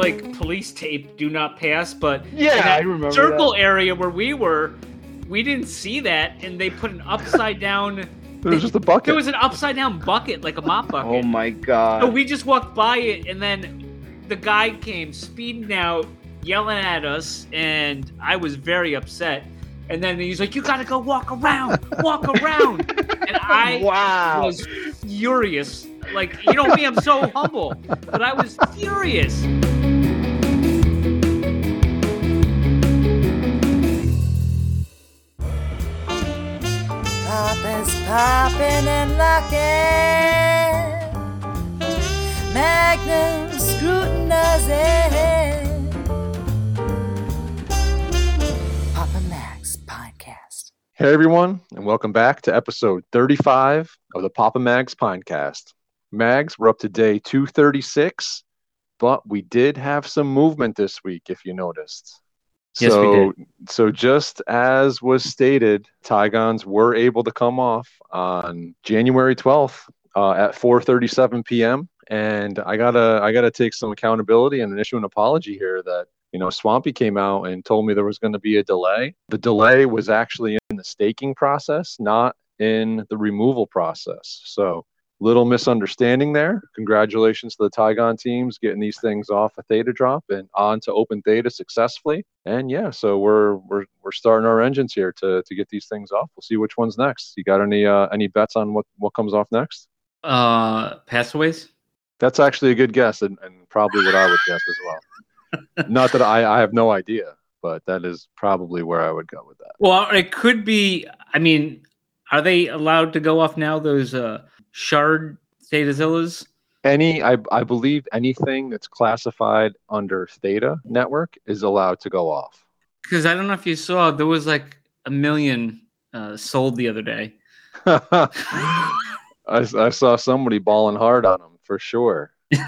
like police tape "Do not pass," but Yeah, that I remember circle area where we were, we didn't see that, and they put an upside down. There was just a bucket. There was an upside down bucket, like a mop oh bucket. Oh my god. So we just walked by it, and then the guy came speeding out, yelling at us, and I was very upset. And then he's like, "You gotta go walk around, walk around," and I wow. was furious. Like, you know me, I'm so humble, but I was furious. Papa's popping and locking. Magnum scrutinizing. Papa Mags podcast. Hey everyone, and welcome back to episode 35 of the Papa Mags podcast. Mags, we're up to day 236, but we did have some movement this week, if you noticed. Yes, we so, so just as was stated, Tigons were able to come off on January 12th uh, at 4:37 p.m. And I gotta, I gotta take some accountability and issue an apology here that you know, Swampy came out and told me there was going to be a delay. The delay was actually in the staking process, not in the removal process. So, little misunderstanding there. Congratulations to the Tygon teams getting these things off a theta drop and on to open theta successfully. And yeah, so we're we're we're starting our engines here to to get these things off. We'll see which one's next. You got any uh, any bets on what what comes off next? Uh, passaways. That's actually a good guess and, and probably what I would guess as well. Not that I, I have no idea, but that is probably where I would go with that. Well, it could be. I mean, are they allowed to go off now? Those uh, shard Thetazillas? Any, I, I believe anything that's classified under Theta network is allowed to go off. Because I don't know if you saw, there was like a million uh, sold the other day. I, I saw somebody balling hard on them for sure.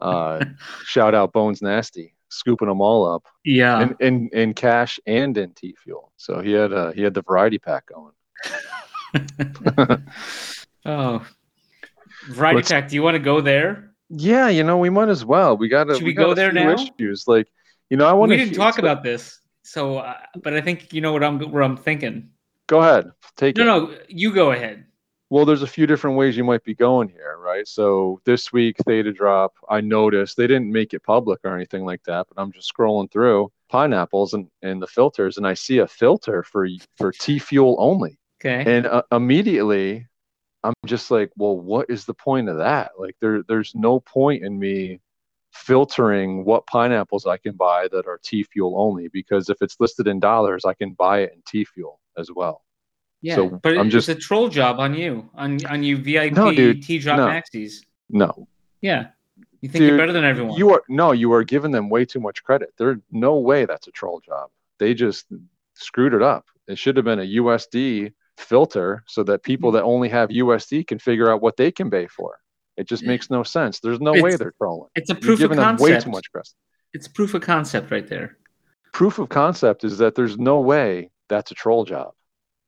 uh, shout out Bones Nasty, scooping them all up Yeah. in, in in cash and in T fuel. So he had uh, he had the variety pack going. Oh, variety Let's- pack. Do you want to go there? Yeah, you know we might as well. We got to. Should we go there now? Issues like you know I want we to didn't talk about this, so uh, but I think you know what I'm where I'm thinking. Go ahead, take No, it. no, you go ahead. Well, there's a few different ways you might be going here, right? So this week, Theta Drop, I noticed they didn't make it public or anything like that, but I'm just scrolling through pineapples and, and the filters, and I see a filter for for T fuel only, Okay. and uh, immediately, I'm just like, well, what is the point of that? Like, there there's no point in me filtering what pineapples I can buy that are T fuel only, because if it's listed in dollars, I can buy it in T fuel as well. yeah, so but I'm it's just- a troll job on you, on on you VIP No, dude, T drop no. maxis. No, Yeah, you think you're better than everyone. You are no, you are giving them way too much credit. There's no way that's a troll job. They just screwed it up. It should have been a USD filter so that people mm-hmm. that only have USD can figure out what they can pay for. It just makes no sense. There's no way they're trolling. it's a You're proof of giving them way too much credit. It's proof of concept right there. Proof of concept is that there's no way that's a troll job.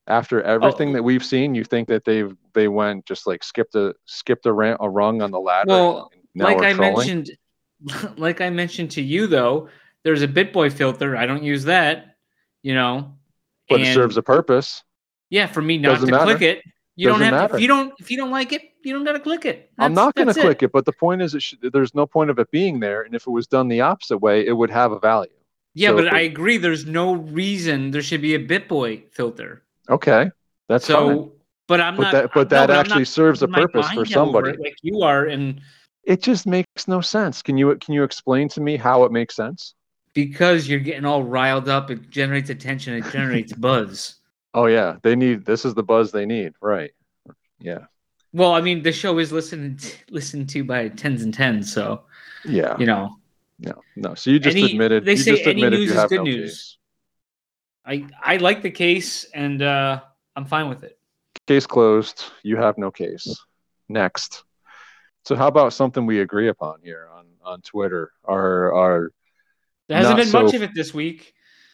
After everything Oh. that we've seen, you think that they've they went just like skipped a skipped a, ran, a rung on the ladder. Well, like I trolling? mentioned, like I mentioned to you though, there's a BitBoy filter. I don't use that, you know. but it serves a purpose. Yeah, for me not Doesn't to matter. click it. You don't Doesn't have matter. if you don't if you don't like it, you don't gotta click it. I'm not going to click it. but the point is, it should, there's no point of it being there. And if it was done the opposite way, it would have a value. Yeah, So but if I agree. There's no reason there should be a BitBoy filter. Okay, that's so, fine. but I'm But not. that, but no, that I'm actually not serves a purpose for somebody. like you are, and It just makes no sense. Can you can you explain to me how it makes sense? because you're getting all riled up, it generates attention. It generates buzz. Oh yeah, they need this is the buzz they need, right? Yeah, Well, I mean, the show is listened listened to by tens and tens, so yeah, you know, no, no. So you just Any- admitted they you say just any news you is have good no news. case. I I like the case, and uh, I'm fine with it. Case closed. You have no case. Next. So how about something we agree upon here on on Twitter? Our our There hasn't been much of it this week.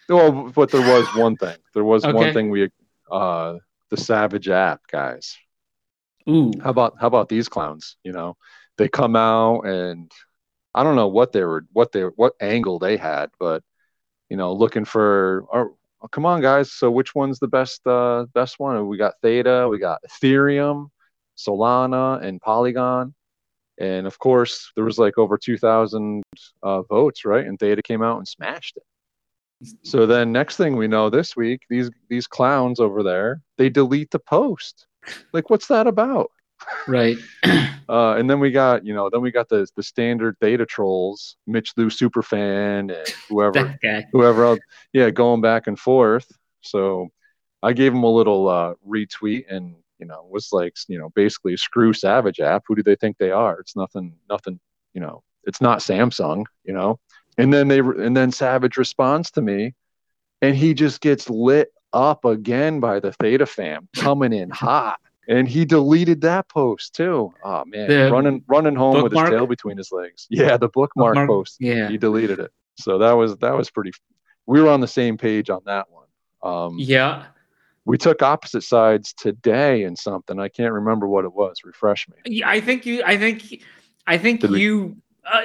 Well, but there was one thing. There was Okay. one thing we uh the Savage app guys. Ooh, How about how about these clowns? You know, they come out and I don't know what they were, what they, what angle they had, but you know, looking for, oh, come on, guys. So which one's the best, uh, best one? We got Theta, we got Ethereum, Solana, and Polygon. And of course, there was like over 2,000 uh, votes, right? And Theta came out and smashed it. So then, next thing we know, this week, these these clowns over there, they delete the post. Like, what's that about? Right. Uh, and then we got, you know, then we got the the standard Theta trolls, Mitch Lou superfan, and whoever, whoever else, yeah, going back and forth. So I gave him a little uh, retweet, and you know, was like, you know, basically screw Savage app. Who do they think they are? It's nothing, nothing. You know, it's not Samsung. You know. And then they and then Savage responds to me, and he just gets lit up again by the Theta fam coming in hot. And he deleted that post too. Oh man, The running running home with his tail between his legs. Yeah, the bookmark, Bookmark? post. Yeah. He deleted it. So that was that was pretty. We were on the same page on that one. Um, Yeah. we took opposite sides today in something. I can't remember what it was. Refresh me. Yeah, I think you. I think. I think Did we- you. Uh,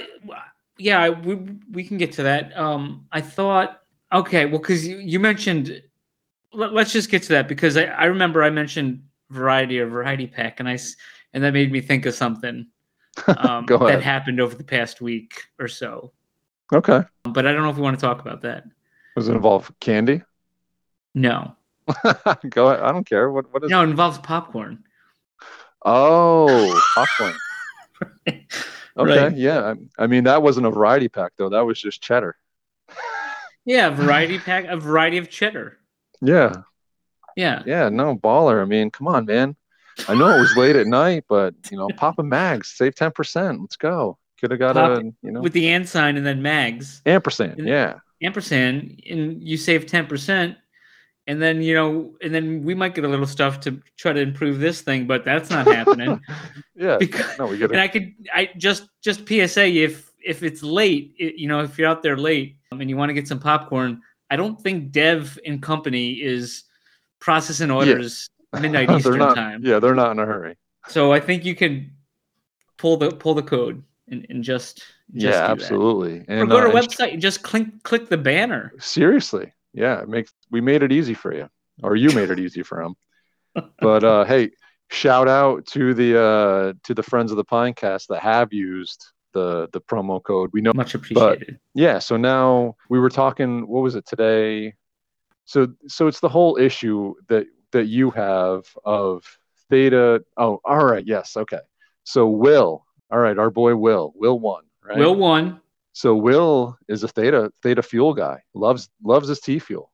yeah, we we can get to that. Um, I thought. Okay, well, because you, you mentioned. Let, us just get to that because I, I remember I mentioned variety or variety pack, and I and that made me think of something um, that happened over the past week or so. Okay. But I don't know if we want to talk about that. Does it involve candy? No, Go ahead. I don't care. What what is no, it involves popcorn. Oh, popcorn. Okay, Right. yeah. I, I mean, that wasn't a variety pack though. That was just cheddar. Yeah, variety pack, a variety of cheddar. Yeah, Yeah, yeah. No baller. I mean, come on, man. I know it was late at night, but you know, pop a Mags save ten percent. Let's go. Could have got Pop- a you know with the and sign and then mags. ampersand. and- Yeah, ampersand and you save 10% and then you know and then we might get a little stuff to try to improve this thing but that's not happening yeah. because No, we get and i could i just just psa if if it's late it, you know if you're out there late um, and you want to get some popcorn i don't think dev and company is processing orders midnight eastern not. time Yeah, they're not in a hurry. so i think you can pull the pull the code and, and just, just yeah, that. absolutely. or And, go to uh, a and website and just click click the banner seriously yeah it makes we made it easy for you or you made it easy for him. But uh hey shout out to the uh to the friends of the pinecast that have used the the promo code. We know much appreciated. yeah so now we were talking what was it today? So so it's the whole issue that that you have of theta oh all right yes okay. So will all right our boy will will one right? Will one so Will is a theta theta fuel guy. Loves loves his T fuel.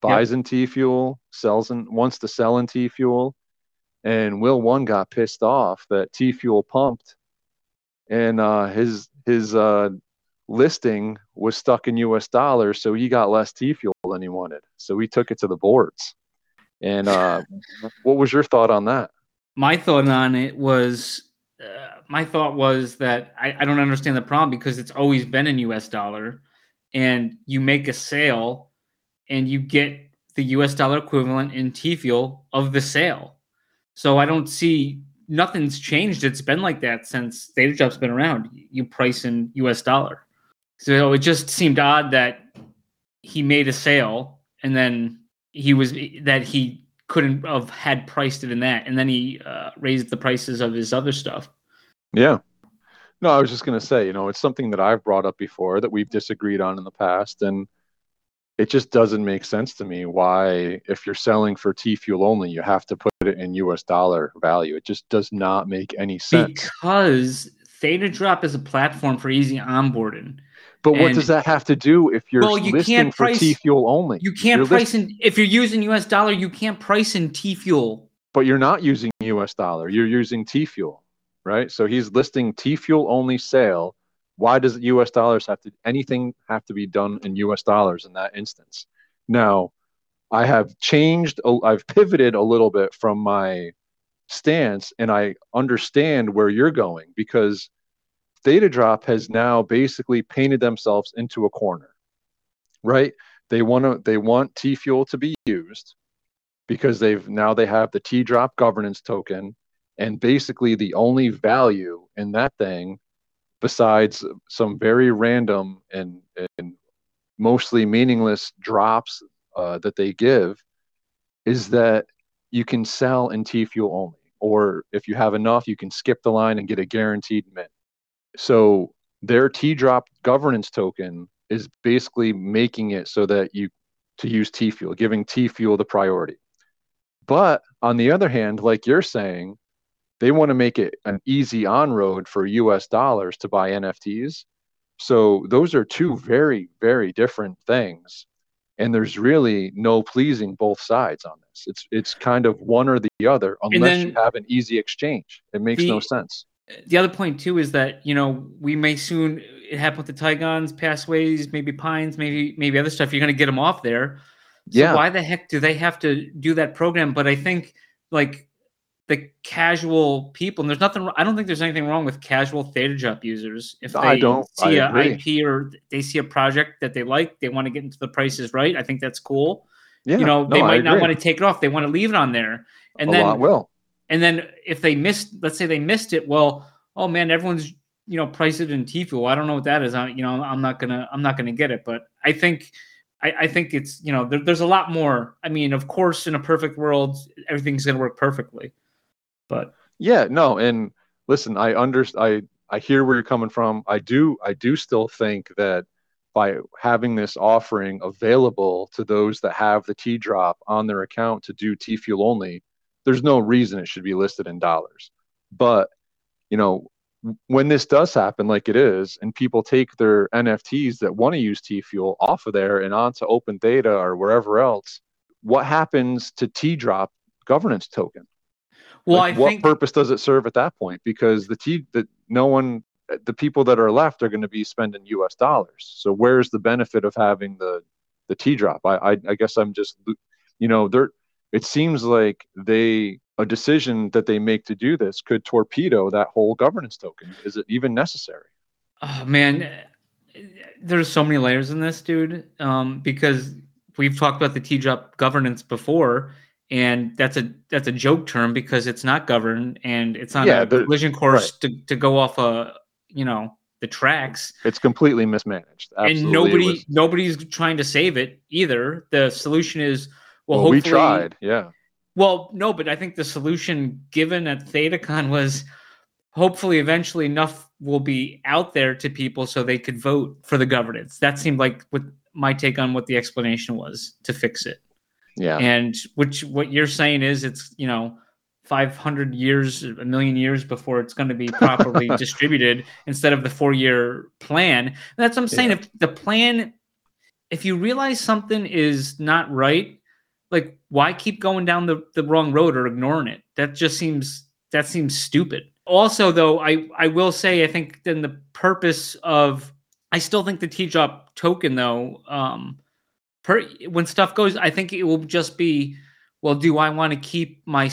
Buys in T fuel, sells in wants to sell in T fuel. And Will one got pissed off that T fuel pumped and uh his his uh listing was stuck in US dollars, so he got less T fuel than he wanted. So he took it to the boards. And uh what was your thought on that? my thought on it was uh, my thought was that I, I don't understand the problem because it's always been in US dollar and you make a sale and you get the US dollar equivalent in T fuel of the sale. So I don't see nothing's changed. It's been like that since Theta Drop's been around. You price in US dollar. So it just seemed odd that he made a sale and then he was that he couldn't have had priced it in that and then he uh, raised the prices of his other stuff Yeah. No, I was just going to say, you know, it's something that I've brought up before that we've disagreed on in the past. And it just doesn't make sense to me why, if you're selling for T fuel only, you have to put it in US dollar value. It just does not make any sense. because theta drop is a platform for easy onboarding but what does that have to do if you're Well, you listing can't for T fuel only? you can't You're price in if you're using us dollar you can't price in t fuel but you're not using US dollar. You're using T fuel, right? So he's listing T fuel only sale. Why does US dollars have to anything have to be done in US dollars in that instance? Now, I have changed, I've pivoted a little bit from my stance and I understand where you're going because Theta Drop has now basically painted themselves into a corner. Right? They want to they want T fuel to be used because they've now they have the T drop governance token and basically the only value in that thing besides some very random and, and mostly meaningless drops uh, that they give, is that you can sell in T fuel only. Or if you have enough, you can skip the line and get a guaranteed mint. So their T drop governance token is basically making it so that you to use T fuel, giving T fuel the priority. But on the other hand, like you're saying, they want to make it an easy on road for US dollars to buy NFTs. So those are two very, very different things. And there's really no pleasing both sides on this. It's it's kind of one or the other unless then you have an easy exchange. It makes the- no sense. the other point too is that you know we may soon it happened with the Tigons, Passaways, maybe Pines, maybe maybe other stuff. You're going to get them off there. So Yeah. Why the heck do they have to do that program? But I think like the casual people, and there's nothing. I don't think there's anything wrong with casual Theta Drop users. If they I don't- see I a. IP or they see a project that they like, they want to get into the prices right. I think that's cool. Yeah. you know, they no, I might not want to take it off. They want to leave it on there. And a then will. and then if they missed, let's say they missed it, well, oh man, everyone's you know priced it in T fuel. I don't know what that is. I, you know, I'm not gonna I'm not gonna get it. But I think I, I think it's you know there, there's a lot more. I mean, of course, in a perfect world, everything's gonna work perfectly. But Yeah, no, and listen, I under I I hear where you're coming from. I do I do still think that by having this offering available to those that have the T drop on their account to do T fuel only, there's no reason it should be listed in dollars. But you know, when this does happen like it is, and people take their NFTs that want to use T fuel off of there and onto Open Theta or wherever else, what happens to T drop governance token? Well, Like, I what think purpose does it serve at that point? Because the T that no one, the people that are left are going to be spending U.S. dollars. So where's the benefit of having the the T drop? I I, I guess I'm just, you know, there. It seems like they a decision that they make to do this could torpedo that whole governance token. Is it even necessary? oh man, there's so many layers in this, dude. Um, because we've talked about the T drop governance before. And that's a that's a joke term because it's not governed and it's on Yeah, a collision course to, to go off a you know the tracks. It's completely mismanaged. Absolutely, and nobody was- nobody's trying to save it either. The solution is well, well, we tried. Yeah. Well, no, but I think the solution given at ThetaCon was hopefully eventually enough will be out there to people so they could vote for the governance. That seemed like what my take on what the explanation was to fix it. Yeah. And which what you're saying is it's you know 500 years, a million years before it's going to be properly distributed instead of the four year plan. And that's what I'm saying. Yeah. If the plan, if you realize something is not right, like why keep going down the, the wrong road or ignoring it? That just seems that seems stupid. Also, though, I I will say I think then the purpose of I still think the T drop token though, um, per when stuff goes, I think it will just be well, do I want to keep my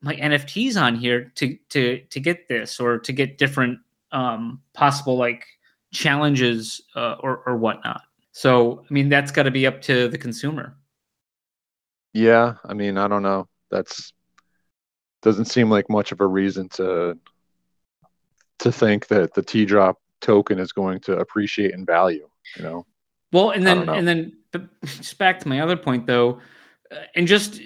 my NFTs on here to to to get this or to get different um, possible like challenges uh, or or whatnot. So I mean that's got to be up to the consumer. Yeah, I mean, I don't know. That's doesn't seem like much of a reason to to think that the T drop token is going to appreciate in value, you know. Well, and then and then but just back to my other point though, uh, and just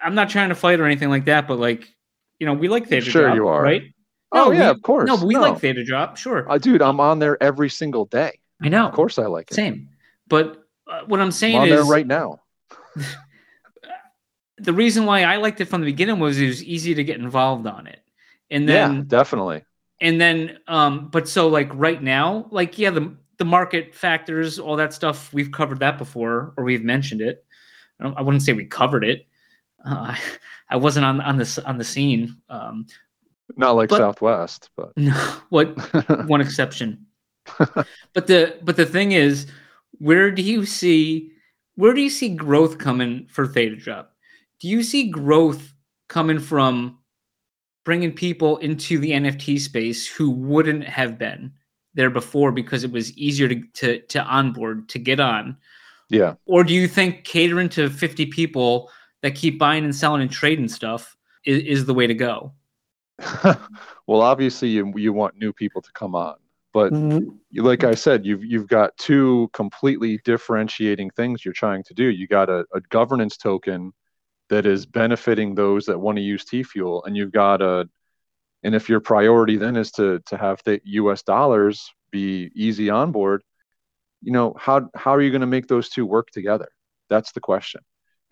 I'm not trying to fight or anything like that, but like you know we like Theta Sure Drop, you are. right? Oh No, yeah, we- of course. No, we like Theta Drop, sure. Uh, dude, I'm on there every single day. I know. Of course I like it. Same. But uh, what I'm I'm saying on is there right now. the reason why I liked it from the beginning was it was easy to get involved on it. And then yeah, definitely. and then um but so like right now like yeah the the market factors all that stuff we've covered that before or we've mentioned it. I, I wouldn't say we covered it. Uh, i wasn't on on this on the scene um Not like But- Southwest, but no what one exception. But the but the thing is where do you see where do you see growth coming for theta drop do you see growth coming from bringing people into the nft space who wouldn't have been there before because it was easier to to, to onboard to get on yeah. or do you think catering to 50 people that keep buying and selling and trading stuff is, is the way to go well, obviously you you want new people to come on, but Mm-hmm. like I said, you've you've got two completely differentiating things you're trying to do. You got a, a governance token that is benefiting those that want to use T fuel, and you've got a and if your priority then is to to have the U.S. dollars be easy on board, you know how how are you going to make those two work together? That's the question.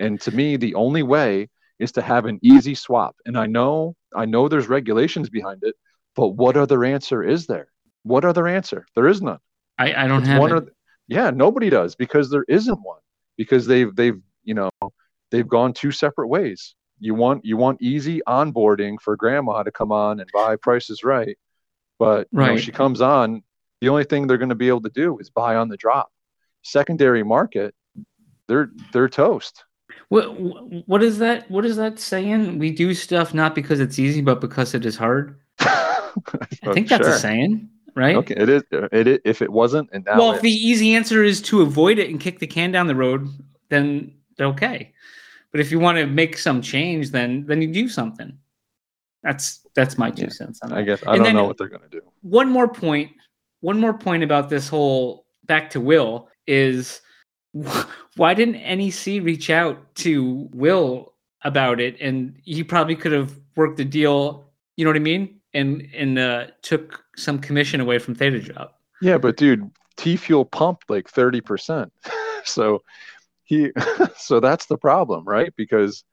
And to me, the only way is to have an easy swap. And I know I know there's regulations behind it, but what other answer is there? What other answer? There is none. I, I don't It's have one it. or yeah, nobody does because there isn't one because they've they've you know they've gone two separate ways. You want you want easy onboarding for grandma to come on and buy prices right, but you know, Right. she comes on. The only thing they're going to be able to do is buy on the drop. Secondary market, they're they're toast. What what is that? What is that saying? We do stuff not because it's easy, but because it is hard. I think that's Sure. a saying, right? Okay, it is. It, it if it wasn't, and well, if the easy answer is to avoid it and kick the can down the road, then okay. But if you want to make some change, then then you do something. That's that's my two Yeah, cents on I guess I and don't then- know what they're going to do. One more point. One more point about this whole back to Will is why didn't NEC reach out to Will about it? And he probably could have worked a deal. You know what I mean? And and uh, took some commission away from Theta Job. Yeah, but dude, T Fuel pumped like 30%. so he so that's the problem, right? Because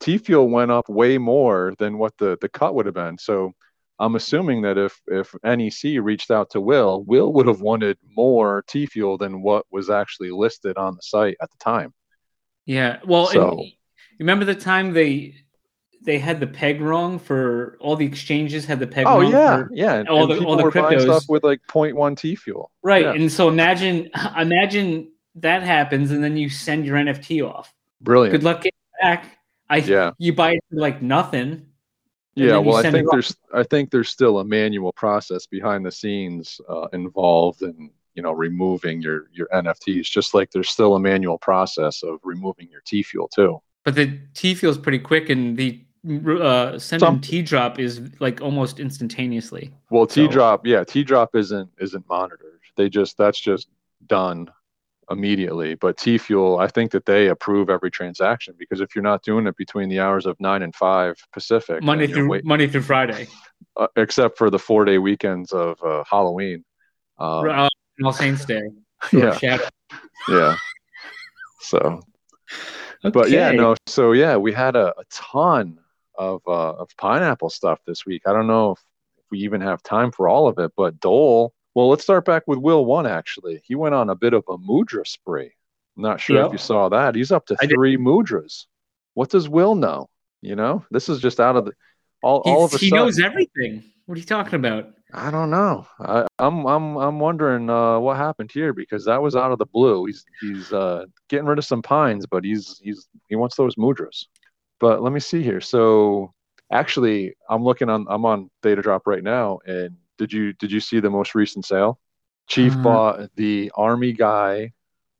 T Fuel went up way more than what the the cut would have been. So I'm assuming that if if NEC reached out to Will, Will would have wanted more T Fuel than what was actually listed on the site at the time. Yeah. Well, So- remember the time they they had the peg wrong for all the exchanges had the peg Oh wrong yeah, for- yeah. All and the- people all the were stuff cryptos. with like 0.1 T Fuel. right. Yeah. And so imagine imagine that happens and then you send your NFT off. Brilliant. Good luck getting back. I Yeah. you buy it for like nothing. Yeah, well, I send think there's I think there's still a manual process behind the scenes uh, involved in you know removing your your NFTs, just like there's still a manual process of removing your T fuel too. But the T feels pretty quick and the uh sending Some- T drop is like almost instantaneously. Well, T So- drop, yeah, T drop isn't isn't monitored. They just that's just done immediately. But T fuel, I think that they approve every transaction because if you're not doing it between the hours of nine and five Pacific, Monday through wait- Monday through Friday. uh, except for the four day weekends of uh, Halloween. Um, Uh, All Saints Day. Yeah, yeah. So but yeah no so yeah we had a, a ton of uh, of pineapple stuff this week i don't know if, if we even have time for all of it but dole well let's start back with will one actually he went on a bit of a mudra spree i'm not sure Yep. if you saw that he's up to I did. three mudras what does will know you know this is just out of the all, all of a he sudden knows everything. What are you talking about? I don't know. I, I'm I'm I'm wondering uh, what happened here because that was out of the blue. He's he's uh, getting rid of some pines, but he's he's he wants those mudras. But let me see here. So actually, I'm looking on I'm on Theta Drop right now, and did you did you see the most recent sale? Chief Uh, bought the army guy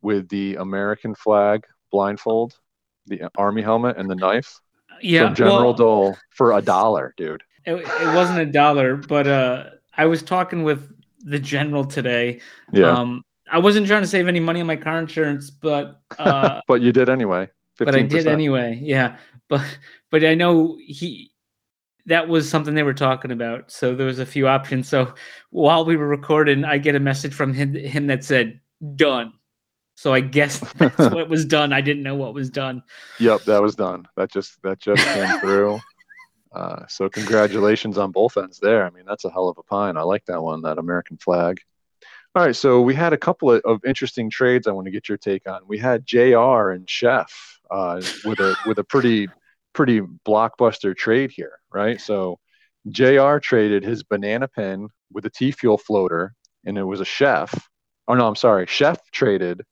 with the American flag blindfold, the army helmet, and the knife Yeah, from General well, Dole for a dollar, dude. it, it wasn't a dollar, but uh, I was talking with the general today. Yeah, Um, I wasn't trying to save any money on my car insurance, but uh, but you did anyway. 15%. but I did anyway. Yeah, but but I know he that was something they were talking about. So there was a few options. So while we were recording, I get a message from him him that said done. So I guess that's what was done. I didn't know what was done. Yep, that was done. That just that just came through. Uh, so congratulations on both ends there. I mean, that's a hell of a pine. I like that one, that American flag. All right, so we had a couple of, of interesting trades. I want to get your take on. We had Jr. and Chef uh, with a with a pretty pretty blockbuster trade here, right? So Jr. traded his banana pin with a T fuel floater, and it was a Chef. Oh no, I'm sorry. Chef traded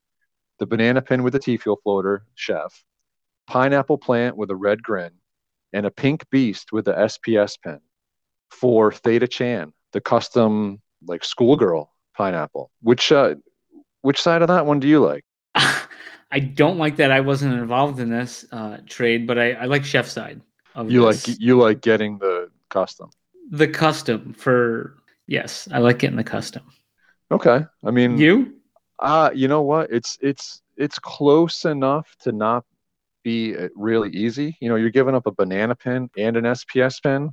the banana pin with the T fuel floater, Chef, pineapple plant with a red grin, and a pink beast with the SPS pin for Theta Chan, the custom like schoolgirl pineapple. Which uh, which side of that one do you like? I don't like that I wasn't involved in this uh, trade, but I, I like chef side. Of You this. like you like getting the custom. the custom for yes, I like getting the custom. Okay. I mean, You? uh, you know what? It's it's it's close enough to not be uh, really easy. You know, you're giving up a banana pin and an SPS pin,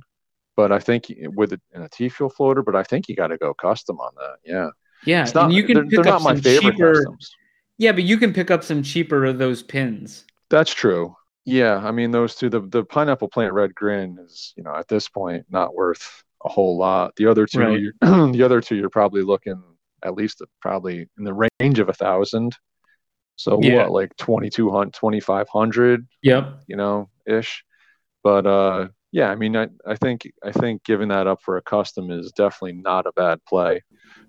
but I think with a, and a T fuel floater, but I think you got to go custom on that. Yeah. Yeah, It's not, and you can they're, pick they're up not my some favorite cheaper. customs. Yeah, but you can pick up some cheaper of those pins. That's true. Yeah, I mean those two. The the pineapple plant red grin is you know at this point not worth a whole lot. The other two, Right. you're, the other two, you're probably looking at least probably in the range of a thousand. So Yeah. what, like 2200, 2500, Yep. you know, ish. But uh, yeah, I mean, I, I think I think giving that up for a custom is definitely not a bad play.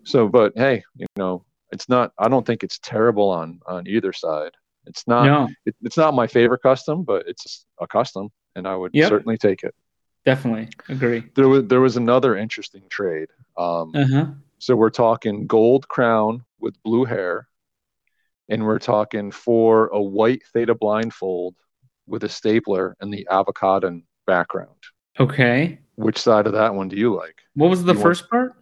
So, but hey, you know, it's not. I don't think it's terrible on on either side. It's not no, it, it's not my favorite custom, but it's a custom, and I would Yep. certainly take it. definitely agree. There was there was another interesting trade. Um, Uh huh. so we're talking gold crown with blue hair, and we're talking for a white theta blindfold with a stapler and the avocado background. Okay. Which side of that one do you like? What was the You want- first part?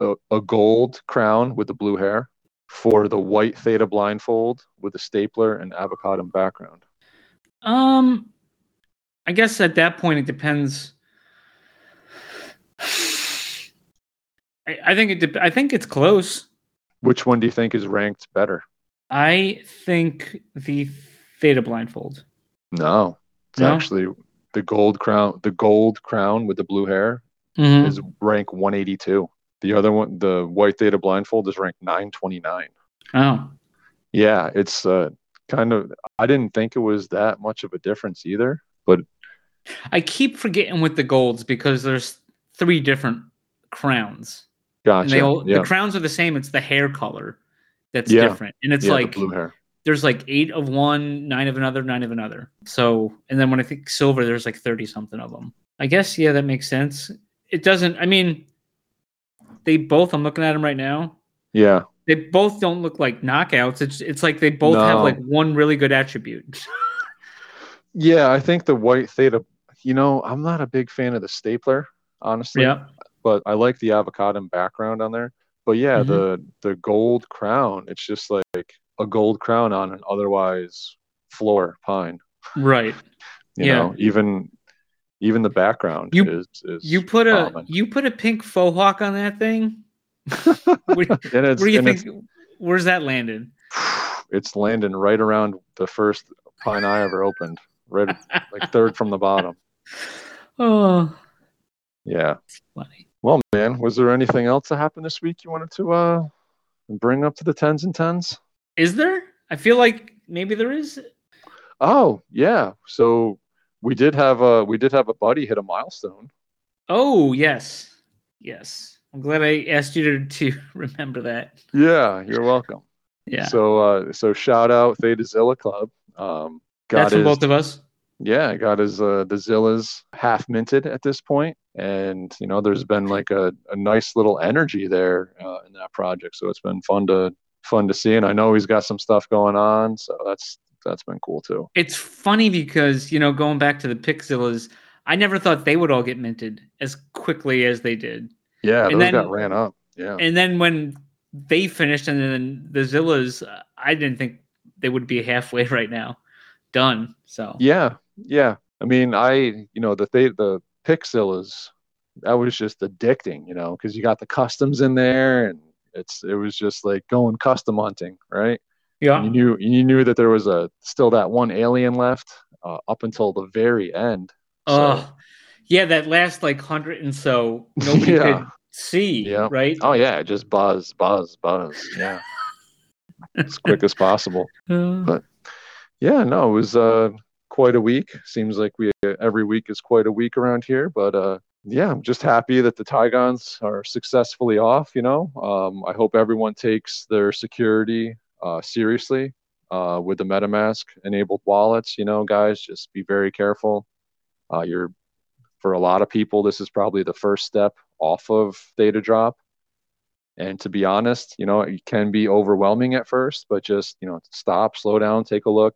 A, a gold crown with the blue hair for the white theta blindfold with a stapler and avocado background. Um, I guess at that point it depends. I, I think it. Dep- I think it's close. Which one do you think is ranked better? I think the Theta blindfold. No, it's No? actually the gold crown. The gold crown with the blue hair Mhm. is rank 182. The other one, the white theta blindfold, is ranked 929. Oh, Yeah, it's uh, kind of. I didn't think it was that much of a difference either. But I keep forgetting with the golds because there's three different crowns, gotcha. they all yeah, the crowns are the same. It's the hair color that's Yeah. different, and it's yeah, like blue hair. there's like eight of one, nine of another, nine of another. So, and then when I think silver, there's like 30 something of them. I guess, yeah, that makes sense. It doesn't, I mean, they both, I'm looking at them right now. Yeah, They both don't look like knockouts. It's, it's like they both have like one really good attribute. yeah. I think the white theta. You know, I'm not a big fan of the stapler, honestly. yeah. but I like the avocado background on there. But yeah, Mhm. the the gold crown, it's just like a gold crown on an otherwise floor pine. Right. You Yeah. know, even even the background You- is, is You put a, you put a pink faux hawk on that thing. It's, where do you think, where's that landed? it's landing right around the first pine I ever opened, right like third from the bottom. Oh, Yeah. funny. Well, man, was there anything else that happened this week you wanted to uh bring up to the tens and tens? Is there? I feel like maybe there is. Oh, yeah. So we did have a we did have a buddy hit a milestone. Oh, yes. Yes. I'm glad I asked you to, to remember that. Yeah, you're welcome. Yeah. So uh so shout out Theta Zilla Club. Um got That's his both of us. yeah, got his uh the Zillas half minted at this. And you know, there's been like a, a nice little energy there uh, in that project. So it's been fun to fun to see. And I know he's got some stuff going on, so that's that's been cool too. It's funny because, you know, going back to the Pixillas, I never thought they would all get minted as quickly as they did. Yeah, And those got then- ran up. Yeah. And then when they finished and then the Zillas, I didn't think they would be halfway right now done. So, Yeah, yeah. I mean, I you know the th- the Pixillas that was just addicting, you know, because you got the customs in there, and it's it was just like going custom hunting, right? Yeah. And you knew you knew that there was a still that one alien left uh, up until the very end. So, Oh, yeah. That last like hundred and so nobody Yeah. could see, Yeah. right? oh yeah, just buzz, buzz, buzz. Yeah, as quick as possible. Uh, Yeah, no, it was uh, quite a week. Seems like we every week is quite a week around here, but uh, yeah, I'm just happy that the Tigons are successfully off. You know, um, I hope everyone takes their security uh, seriously uh, with the MetaMask enabled wallets. You know, guys, just be very careful. Uh, you're for a lot of people, this is probably the first step off of theta drop. And to be honest, you know, it can be overwhelming at first, but just, you know, stop, slow down, take a look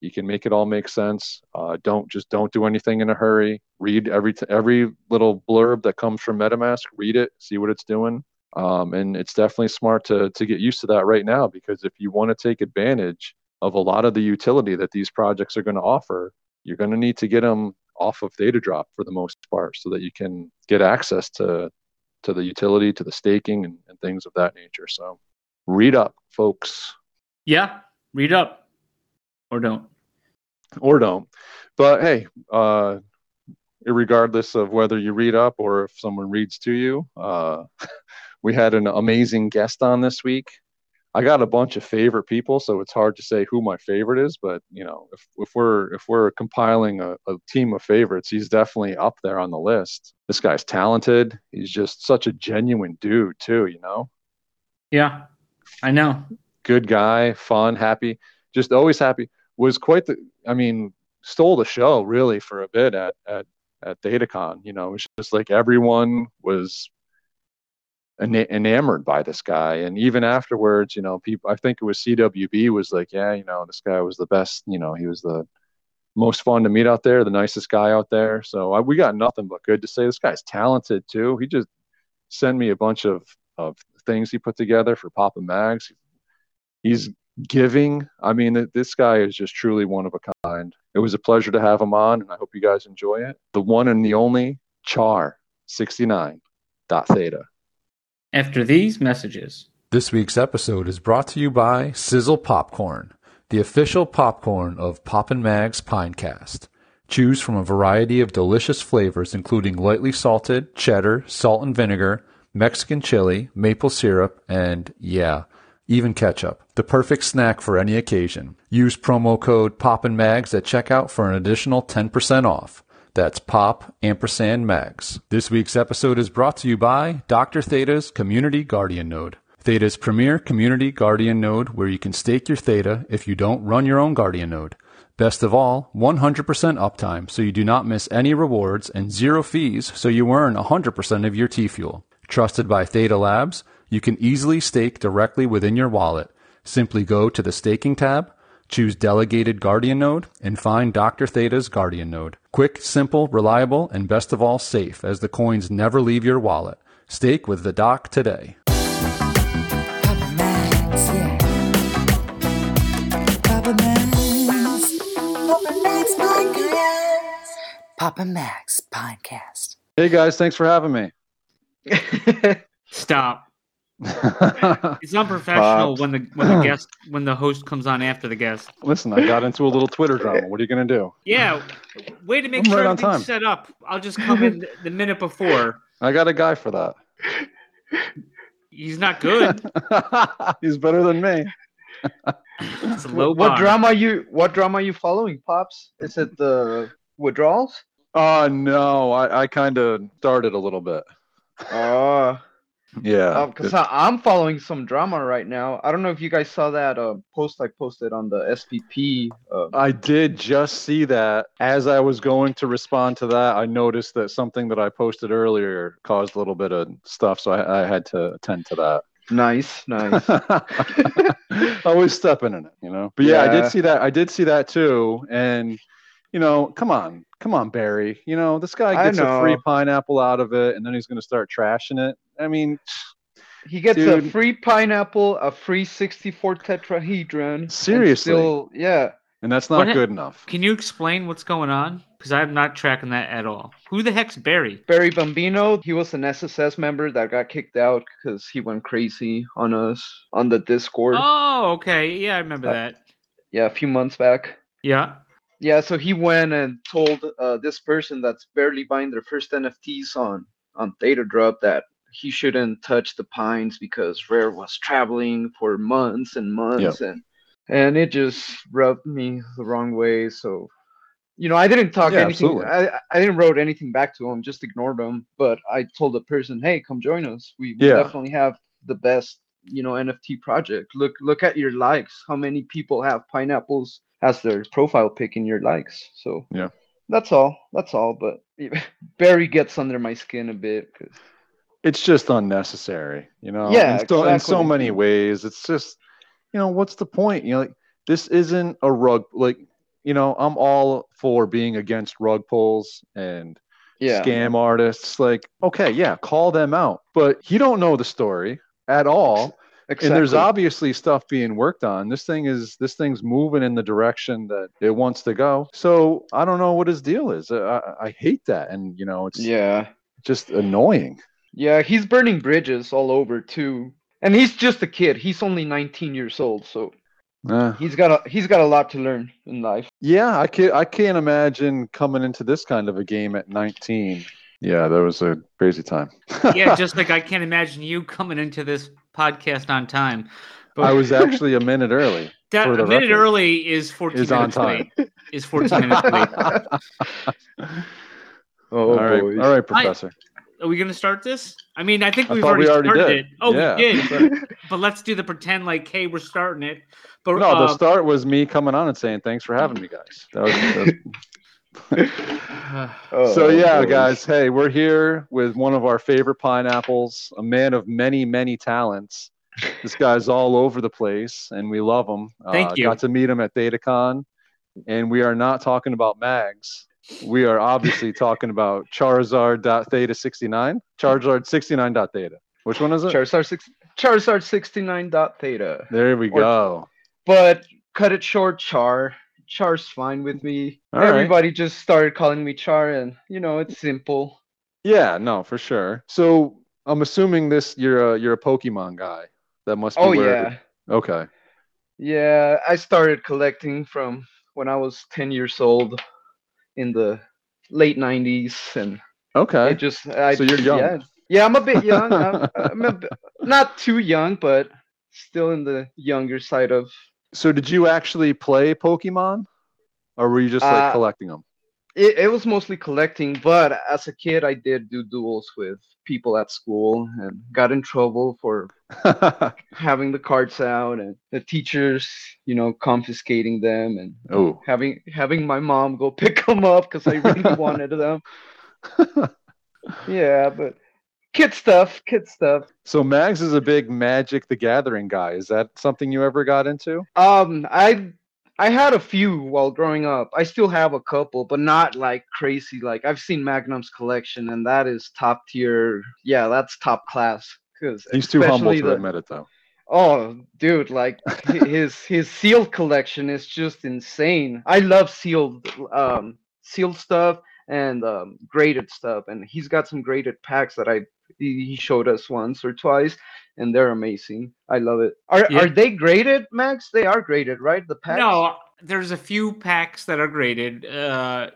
You can make it all make sense. Uh, don't just don't do anything in a hurry. Read every t- every little blurb that comes from MetaMask. Read it, see what it's doing. Um, and it's definitely smart to to get used to that right now because if you want to take advantage of a lot of the utility that these projects are going to offer, you're going to need to get them off of theta drop for the most part so that you can get access to to the utility to the staking and, and things of that nature. So read up folks. Yeah, read up. Or don't. or don't. But hey uh regardless of whether you read up or if someone reads to you uh we had an amazing guest on this week I got a bunch of favorite people, so it's hard to say who my favorite is. But you know, if, if we're if we're compiling a, a team of favorites, he's definitely up there on the list. This guy's talented. He's just such a genuine dude, too. You know, Yeah, I know. good guy, fun, happy, just always happy. Was quite the. I mean, stole the show really for a bit at at at ThetaCon. You know, it was just like everyone was enamored by this guy and even afterwards you know people i think it was cwb was like yeah you know this guy was the best you know he was the most fun to meet out there the nicest guy out there. So I, we got nothing but good to say. This guy's talented too. He just sent me a bunch of of things he put together for papa mags. He's giving. I mean this guy is just truly one of a kind. It was a pleasure to have him on and i hope you guys enjoy it. The one and the only char 69 dot theta After these messages. This week's episode is brought to you by Sizzle Popcorn, the official popcorn of Poppin' Mags Pinecast. Choose from a variety of delicious flavors, including lightly salted, cheddar, salt and vinegar, Mexican chili, maple syrup, and yeah, even ketchup. The perfect snack for any occasion. Use promo code Poppin' Mags at checkout for an additional 10% off. That's Pop Ampersand Mags. This week's episode is brought to you by Dr. Theta's Community Guardian Node. Theta's premier community guardian node where you can stake your Theta if you don't run your own guardian node. Best of all, 100% uptime so you do not miss any rewards and zero fees so you earn 100% of your T-Fuel. Trusted by Theta Labs, you can easily stake directly within your wallet. Simply go to the staking tab, choose delegated guardian node, and find Dr. Theta's guardian node. Quick, simple, reliable, and best of all safe as the coins never leave your wallet. Stake with the doc today. Papa Mags, yeah. Papa Mags. Papa Mags Podcast. Papa Mags Podcast. Hey guys, thanks for having me. Stop. It's unprofessional Pops. when the when the guest when the host comes on after the guest. Listen, I got into a little Twitter drama. What are you gonna do? Yeah, way to make I'm sure right everything's time. set up. I'll just come in the- the minute before. I got a guy for that. He's not good. He's better than me. It's a low what bar. drama you what drama are you following, Pops? Is it the withdrawals? Oh no, I, I kind of started a little bit. Oh, Yeah. because I'm following some drama right now. I don't know if you guys saw that uh, post I posted on the SVP. Uh, I did just see that. As I was going to respond to that, I noticed that something that I posted earlier caused a little bit of stuff, so I, I had to attend to that. nice, nice. Always stepping in it, you know. But yeah, I did see that. I did see that too. And you know, come on, come on, Barry. You know, this guy gets a free pineapple out of it, and then he's going to start trashing it. I mean, He gets a free pineapple, a free 64 tetrahedron. and Seriously? Still, yeah. and that's not What ha- good enough. Can you explain what's going on? Because I'm not tracking that at all. Who the heck's Barry? Barry Bambino, he was an SSS member that got kicked out because he went crazy on us on the Discord. Oh, okay. Yeah, I remember Uh, that. Yeah, a few months back. Yeah. Yeah, so he went and told uh, this person that's barely buying their first NFTs on on Theta Drop that he shouldn't touch the pines because Rare was traveling for months and months and and it just rubbed me the wrong way. So you know, I didn't talk Yeah, anything. absolutely. I, I didn't wrote anything back to him. Just ignored him. But I told the person, "Hey, come join us. We, we Yeah. definitely have the best, you know, NFT project. Look look at your likes. How many people have pineapples as their profile pic in your likes? So Yeah. that's all. That's all. But Barry gets under my skin a bit because It's just unnecessary, you know. Yeah, in so, in so many ways. It's just, you know, what's the point? You know, like this isn't a rug. Like you know, I'm all for being against rug pulls and Yeah. scam artists. Like, okay, yeah, call them out. But you don't know the story at all. Exactly. And there's obviously stuff being worked on. This thing is this thing's moving in the direction that it wants to go. So I don't know what his deal is. I, I hate that, and you know, it's Yeah. just annoying. Yeah, he's burning bridges all over too. And he's just a kid. He's only 19 years old, so Uh, he's got a he's got a lot to learn in life. yeah, I can't I can't imagine coming into this kind of a game at 19. Yeah, that was a crazy time. yeah, just like I can't imagine you coming into this podcast on time. But... I was actually a minute early. that, a minute record, early is 14 is on minutes time. late. Is 14 minutes late. Oh, all right, boys. all right, professor. Are we gonna start this? I mean, I think I we've thought already, we already started did. it. Oh, Yeah. we did. But let's do the pretend like, hey, we're starting it. But No, the uh, start was me coming on and saying thanks for having me, guys. That was, that was Oh, so yeah, boys. guys. Hey, we're here with one of our favorite pineapples, a man of many, many talents. This guy's all over the place, and we love him. Thank uh, you. Got to meet him at ThetaCon, and we are not talking about mags. We are obviously talking about Charizard.theta69, Charizard69.theta. Which one is it? Charizard six Charizard 69 dot theta. there we Or- go. But cut it short, Char. Char's fine with me. All right. Everybody just started calling me Char, and you know it's simple. Yeah, no, for sure. So I'm assuming this you're a you're a Pokemon guy. That must be Oh where yeah, Okay. yeah. I started collecting from when I was 10 years old, in the late 90s, and Okay. it just I, So you're young. Yeah, yeah. I'm a bit young. I'm, I'm a bit, not too young, but still in the younger side of So did you actually play Pokemon, or were you just like Uh, collecting them? It, it was mostly collecting but as a kid i did do duels with people at school and got in trouble for having the cards out and the teachers you know confiscating them and oh, having having my mom go pick them up because i really wanted them yeah but kid stuff kid stuff so Mags is a big Magic the Gathering guy. Is that something you ever got into? um i i had a few while growing up. I still have a couple but not like crazy like i've seen magnum's collection and that is top tier. Yeah that's top class because He's too humble to the- admit it, though. oh dude like his his sealed collection is just insane. I love sealed um sealed stuff and um graded stuff and he's got some graded packs that i he showed us once or twice and they're amazing i love it are Yeah. are they graded max they are graded right the packs no, there's a few packs that are graded. Uh,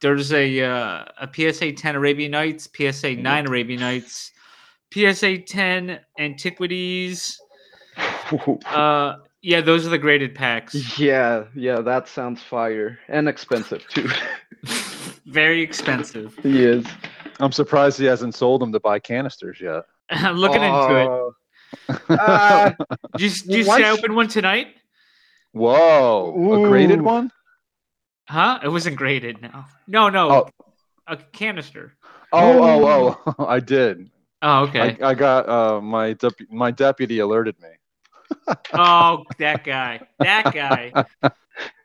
there's a uh, a PSA 10 Arabian Nights, PSA 9 Arabian Nights, PSA 10 Antiquities. Uh, yeah, those are the graded packs. Yeah, yeah, that sounds fire and expensive too. Very expensive. he is. I'm surprised he hasn't sold them to buy canisters yet. I'm looking into it. Oh. Uh, Did you, did you see I opened one tonight? Whoa, a graded one? Huh? It wasn't graded. No, no, no. Oh. A canister. Oh, oh, oh! I did. Oh, okay. I, I got uh, my dep- my deputy alerted me. oh, that guy. That guy. Oh,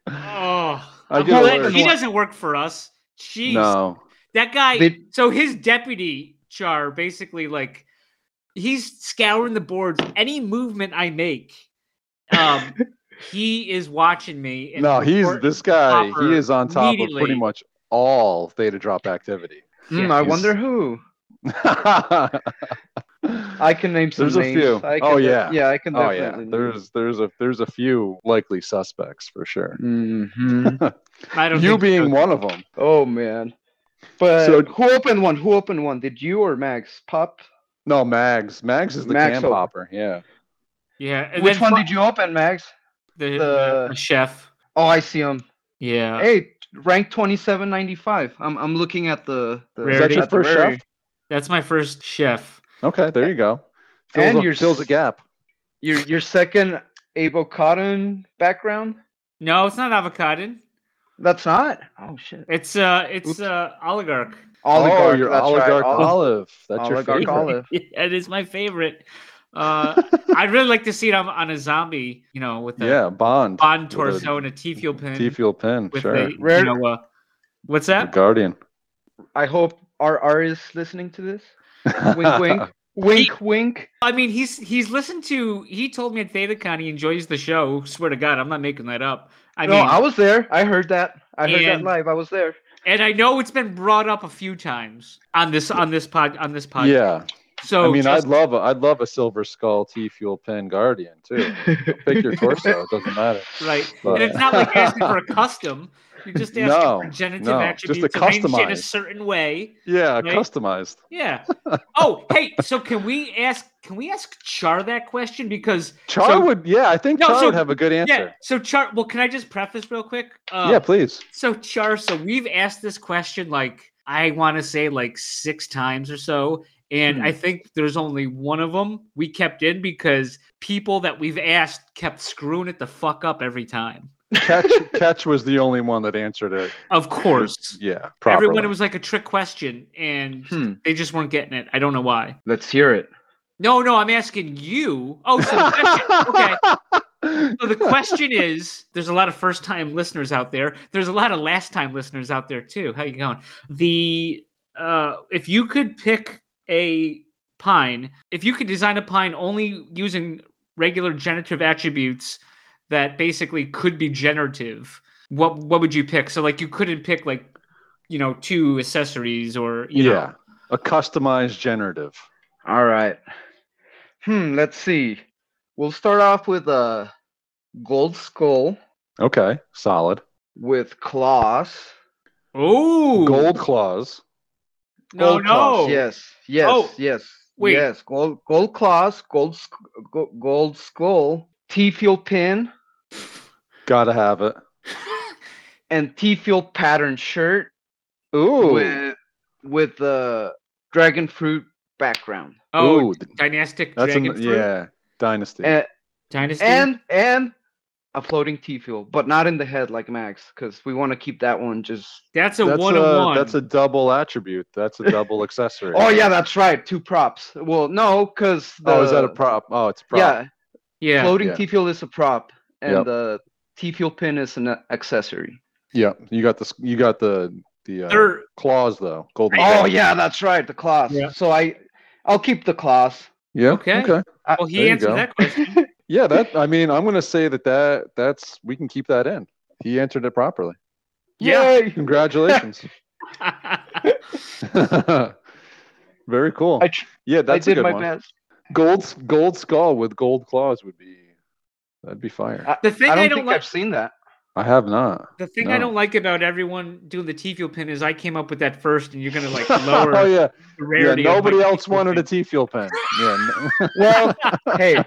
I I'm glad- he doesn't work for us. Jeez. No. That guy. Did- so his deputy char basically like he's scouring the boards. Any movement I make, um, he is watching me. and No, he's this guy. He is on top of pretty much all theta drop activity. Yeah, I wonder who. I can name some There's a few. I Oh, can de- yeah. yeah, I can oh yeah, name there's there's a there's a few likely suspects for sure. Mhm. I don't You think being so. one of them. Oh man. But So- who opened one? Who opened one? Did you or Max? Pop? No, Mags. Mags is the Mags cam open. popper. Yeah. Yeah. and Which one fu- did you open, Mags? The, the, the- the chef. Oh, I see him. Yeah. Hey, rank twenty seven ninety five. I'm I'm looking at the. the Is that your at the first chef? That's my first chef. Okay, there you go. Fills, And a, your fills a s- gap. Your your second avocado background? No, it's not avocado. That's not. Oh shit. It's uh, it's Oops. uh, oligarch. oh, Oligarch. your that's right, oligarch Oli- olive. That's Oligarch your favorite. olive. it is my favorite. Uh, I'd really like to see it on, on a zombie, you know, with a Yeah, Bond. Bond With a torso and a T fuel pin. T fuel pin. with Sure. a, you Rare- know, uh, what's The that? Guardian. I hope our R is listening to this. Wink, wink, wink, wink. I mean, he's he's listened to. He told me at ThetaCon he enjoys the show. Swear to God, I'm not making that up. I no, mean, I was there. I heard that. I heard And- that live. I was there. and I know it's been brought up a few times on this on this pod on this podcast. yeah. So I mean, just- I'd love a, I'd love a Silver Skull T fuel pen Guardian too. Pick your torso. It doesn't matter. right, But- and it's not like asking for a custom. You're just asking No, for generative no, just a attributes in a certain way. Yeah, Right? customized. Yeah. Oh, hey. So can we ask? Can we ask Char that question because Char so- would. Yeah, I think No, Char so- would have a good answer. Yeah. So Char. Well, can I just preface real quick? Uh, yeah, please. So Char, so we've asked this question like I want to say like six times or so, and Hmm. I think there's only one of them we kept in because people that we've asked kept screwing it the fuck up every time. Catch Catch was the only one that answered it. Of course, Yeah, properly. everyone it was like a trick question, and Hmm. they just weren't getting it. I don't know why. Let's hear it. No, no, I'm asking you. Oh, so the question, okay. So the question is, there's a lot of first time listeners out there. There's a lot of last time listeners out there too. How you going? The uh if you could pick a pine, if you could design a pine only using regular generative attributes that basically could be generative, what what would you pick? So like you couldn't pick like you know two accessories or you yeah, know a customized generative. All right. Hmm. Let's see. We'll start off with a gold skull Okay, solid. with claws. Oh Gold claws. no Gold claws, no Yes. Yes. Oh, yes. wait. Yes. Gold. Gold claws. Gold. Gold skull. T fuel pin Gotta have it. and T fuel pattern shirt Ooh. with with the dragon fruit background. oh Ooh, th- dynastic that's dragon an, fruit? yeah, dynasty. And dynasty and and a floating T fuel, but not in the head like Max, because we want to keep that one just. that's a that's one a, of one That's a double attribute. That's a double accessory. Oh yeah, that's right. Two props. Well, no, because Oh, is that a prop? Oh, it's a prop. Yeah, yeah floating Yeah. T fuel is a prop, and Yep. the T fuel pin is an accessory. Yeah, you got the you got the the uh, claws though. Golden. Oh claws. yeah, that's right. The claws. Yeah. So I, I'll keep the claws. Yeah. Okay. Okay. Well he there answered that question Yeah. That. I mean, I'm gonna say that that that's we can keep that in. He answered it properly. Yeah. Yay! Congratulations. Very cool. I, tr- yeah, I that's a did good my one. best. Gold gold skull with gold claws would be that'd be fire. I, the thing I I don't don't, think like I've seen that. I have not. the thing I don't like about everyone doing the T fuel pin is I came up with that first and you're gonna like lower oh yeah, the yeah. rarity of Nobody else T-fuel wanted a pin. T fuel pen. Yeah. no- Well, hey,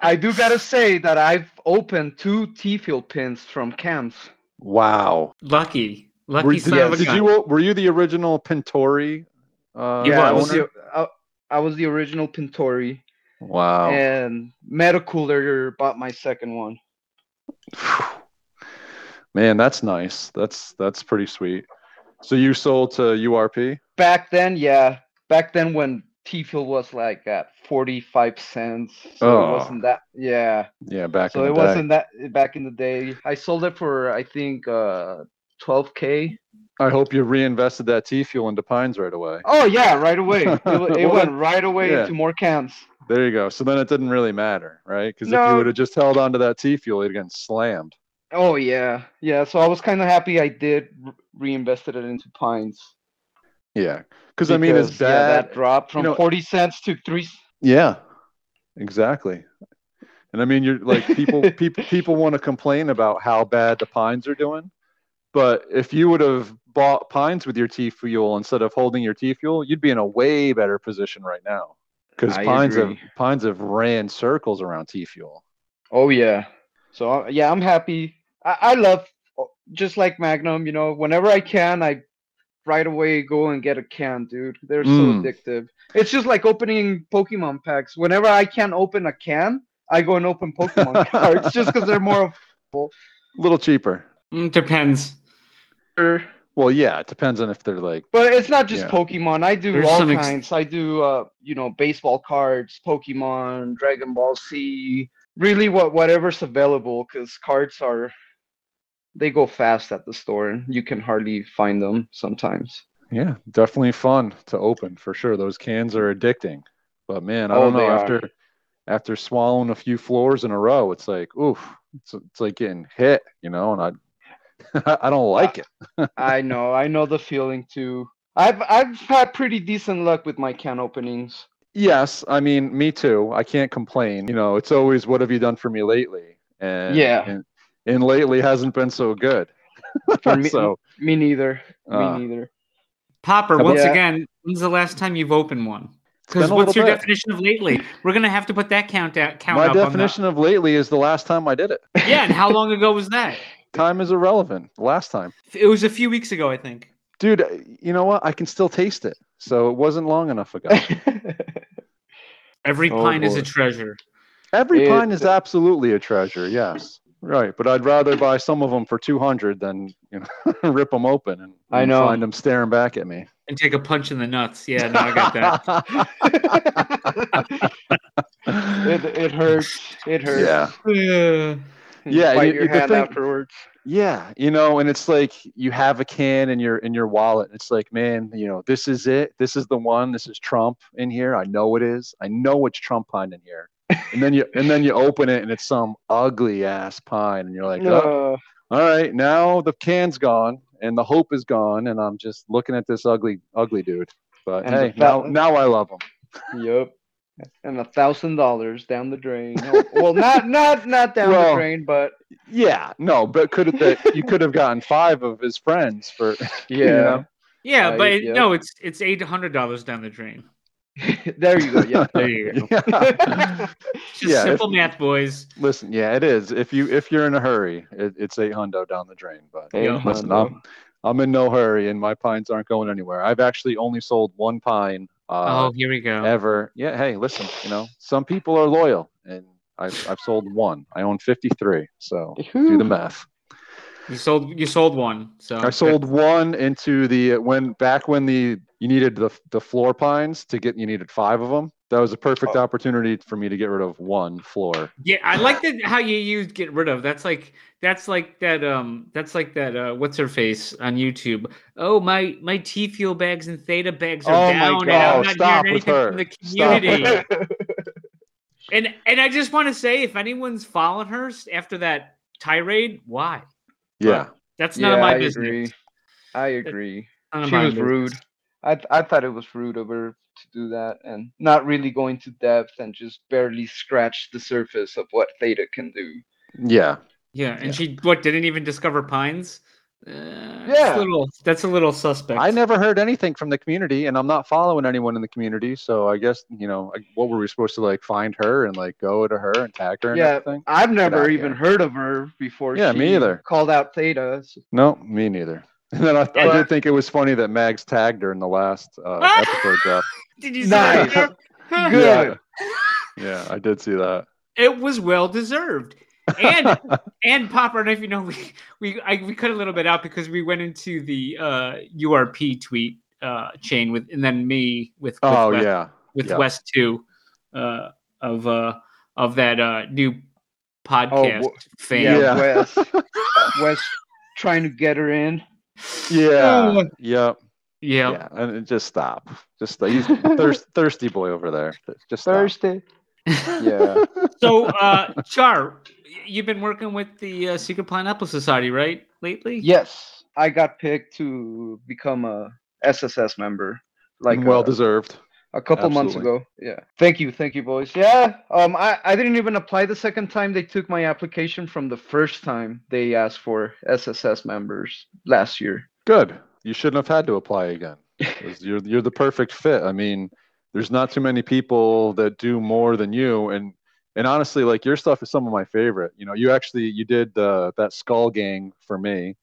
I do gotta say that I've opened two T fuel pins from camps. wow. lucky lucky Were, son did, of a did gun. you were you the original Pintori? Uh, He yeah, I was. was the I, was the original Pintori, Wow. and Metacooler bought my second one. Man, that's nice. That's that's pretty sweet. So you sold to URP? Back then, yeah, back then when T fuel was like at forty five cents, so Oh. it wasn't that. Yeah, Yeah, back so in it the day. wasn't that back in the day. I sold it for I think uh 12k. I hope you reinvested that T fuel into Pines right away. Oh yeah, right away. It, it Well, went right away yeah. into more cans. There you go. So then it didn't really matter, right? Because if you would have just held on to that T fuel, you'd gotten slammed. Oh yeah, yeah. So I was kind of happy I did re- reinvested it into Pines. Yeah. Because I mean, it's because, yeah, that dropped from know- forty cents to three. Yeah, exactly. And I mean, you're like people, people, people want to complain about how bad the pines are doing, but if you would have bought pines with your T fuel instead of holding your T fuel, you'd be in a way better position right now. Because I pines have pines have ran circles around T fuel. Oh yeah. So uh, yeah, I'm happy. I, I love oh, just like Magnum. You know, whenever I can, I right away go and get a can, dude. They're so Mm. addictive. It's just like opening Pokemon packs. Whenever I can't open a can, I go and open Pokemon cards just because they're more A little cheaper. Mm, depends Well, yeah, it depends on if they're like. But it's not just Yeah. Pokemon. I do There's all some ex- kinds. I do, uh, you know, baseball cards, Pokemon, Dragon Ball Z. Really, what whatever's available, because cards are, they go fast at the store, and you can hardly find them sometimes. Yeah, definitely fun to open for sure. Those cans are addicting, but man, I Oh, don't know. they are. After after swallowing a few floors in a row, it's like, oof, it's, it's like getting hit, you know. And I I don't like it. I know, I know the feeling too. I've I've had pretty decent luck with my can openings. Yes, I mean, me too. I can't complain. You know, it's always what have you done for me lately? And Yeah. and, and lately hasn't been so good. For me, so me neither. uh, me neither. Popper, once about- again, when's the last time you've opened one? Because what's your bit. definition of lately? We're gonna have to put that count out. Count my up on the- definition of lately is the last time I did it. Yeah, and how long ago was that? Time is irrelevant. Last time. It was a few weeks ago, I think. Dude, you know what? I can still taste it. So it wasn't long enough ago. Every Oh, pint is a treasure. Every It- pine is absolutely a treasure. Yes, right. But I'd rather buy some of them for two hundred than you know rip them open and, I know. find them staring back at me. And take a punch in the nuts. Yeah, no, I got that. it it hurts. It hurts. yeah, And Yeah, bite you- your the hand thing- afterwards. yeah. You know, and it's like you have a can in your in your wallet. It's like, man, you know, this is it. This is the one. This is Trump in here. I know it is. I know it's Trump pine in here. And then you and then you open it and it's some ugly ass pine, and you're like, oh, Uh, all right, now the can's gone and the hope is gone, and I'm just looking at this ugly, ugly dude. But hey, now, now I love him. Yep. And a thousand dollars down the drain. Oh, well, not not not down Well, the drain, but Yeah, no, but could have that you could have gotten five of his friends for yeah. you know? yeah, Uh, but yeah. no, it's it's eight hundred dollars down the drain. there you go. Yeah. There you go. Yeah. Just Yeah, if- simple math, boys. Listen, yeah, it is. If you if you're in a hurry, it, it's eight hundo down the drain. But Yeah. listen, I'm I'm in no hurry, and my pines aren't going anywhere. I've actually only sold one pine uh, oh, here we go. ever. Yeah, hey, listen, you know, some people are loyal, and I've I've sold one. I own 53, so do the math. You sold you sold one. So I sold one into the when back when the you needed the the floor pines to get you needed five of them. That was a perfect Oh. opportunity for me to get rid of one floor. Yeah, I like that how you use get rid of. That's like that's like that um that's like that uh what's her face on YouTube. Oh my my T fuel bags and theta bags are Oh my down and God. I'm not Stop hearing anything her. from the Stop community. her. And and I just want to say if anyone's following her after that tirade, why? Yeah, That's none yeah, of my I business. agree. I agree. None She was business. rude. I th- I thought it was rude of her to do that and not really going to depth and just barely scratch the surface of what Theta can do. yeah. Yeah, and Yeah. she what didn't even discover pines. Uh, that's Yeah. a little that's a little suspect. I never heard anything from the community, and I'm not following anyone in the community. So I guess you know, I- what were we supposed to like find her and like go to her and tag her and Yeah. everything? I've never even here. heard of her before. Yeah, me she either. Called out Theta. so- No, me neither. And then I, I did think it was funny that Mags tagged her in the last uh, episode drop. Did you see Nice. that? Good. Yeah, I did see that. It was well deserved. And and Pop, I don't know if you know, we we I, we cut a little bit out because we went into the uh, URP tweet uh, chain with, and then me with, with oh West, yeah, with yeah. West two uh, of uh, of that uh, new podcast wh- fan. Yeah, Yeah. Wes. Wes trying to get her in. Yeah, Oh. yeah, yeah. yeah. And just stop. Just stop. he's thirst, thirsty boy over there. Just stop. Thursday. Yeah. So, uh, Char, you've been working with the uh, Secret Pineapple Society, right? Lately? Yes, I got picked to become a SSS member. Like well uh, deserved. A couple months ago. Yeah. Thank you, thank you, boys. Yeah. Um, I I didn't even apply the second time. They took my application from the first time they asked for SSS members last year. Good. You shouldn't have had to apply again. You're you're the perfect fit. I mean, there's not too many people that do more than you, and and honestly, like your stuff is some of my favorite. You know, you actually you did uh, that Skull Gang for me,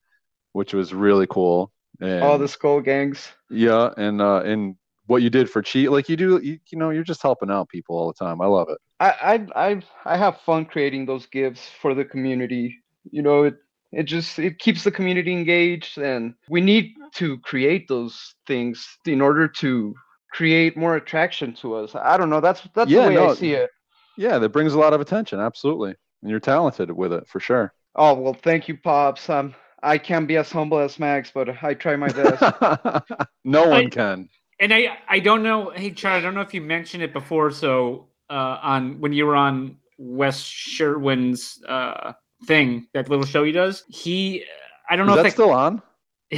which was really cool. And All the skull gangs. yeah, and uh, and what you did for cheat, like you do, you, you know, you're just helping out people all the time. I love it. I I I I have fun creating those gifts for the community. You know, it It just it keeps the community engaged, and we need to create those things in order to create more attraction to us. I don't know. That's that's Yeah, the way no, I see it. Yeah, that brings a lot of attention. Absolutely, and you're talented with it for sure. Oh well, thank you, pops. Um, I can't be as humble as Mags, but I try my best. no one I- can. And I I don't know. Hey, Chad, I don't know if you mentioned it before. So uh, on when you were on Wes Sherwin's uh, thing, that little show he does, he I don't Is know that if that's still on?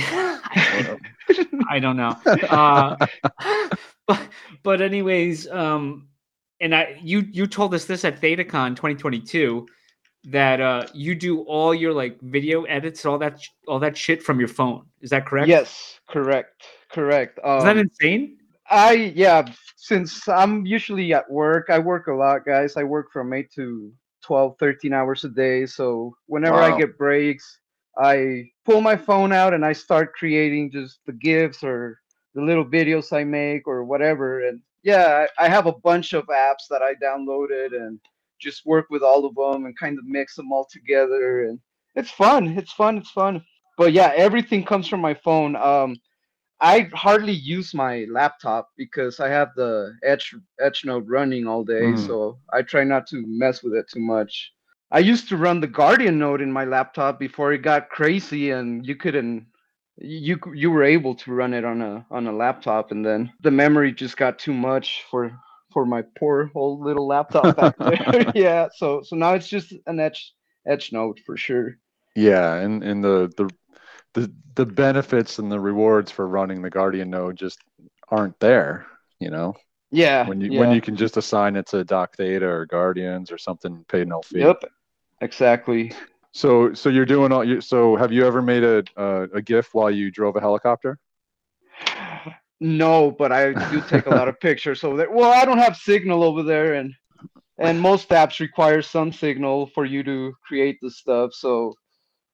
I don't know. Uh, but but anyways, um, and I you you told us this at ThetaCon 2022 that uh you do all your like video edits, all that sh- all that shit from your phone. Is that correct? yes, correct, correct. Um, Is that insane? I yeah, since I'm usually at work, I work a lot, guys. I work from 8 to 12, 13 hours a day. So whenever Wow. I get breaks, I pull my phone out and I start creating just the GIFs or the little videos I make or whatever. And yeah, I, I have a bunch of apps that I downloaded and just work with all of them and kind of mix them all together. And it's fun. It's fun. It's fun. But yeah, everything comes from my phone. Um, I hardly use my laptop because I have the Edge Edge Node running all day, Mm. so I try not to mess with it too much. I used to run the Guardian node in my laptop before it got crazy, and you couldn't. You you were able to run it on a on a laptop, and then the memory just got too much for for my poor old little laptop back there. yeah, so so now it's just an Edge Edge node for sure. Yeah, and and the the the the benefits and the rewards for running the Guardian node just aren't there. You know, Yeah, when you yeah. when you can just assign it to Doc Theta or Guardians or something, pay no fee. Yep, exactly. So so you're doing all. You, so have you ever made a a, a GIF while you drove a helicopter? No, but I do take a lot of pictures So there. Well, I don't have signal over there, and and most apps require some signal for you to create the stuff. So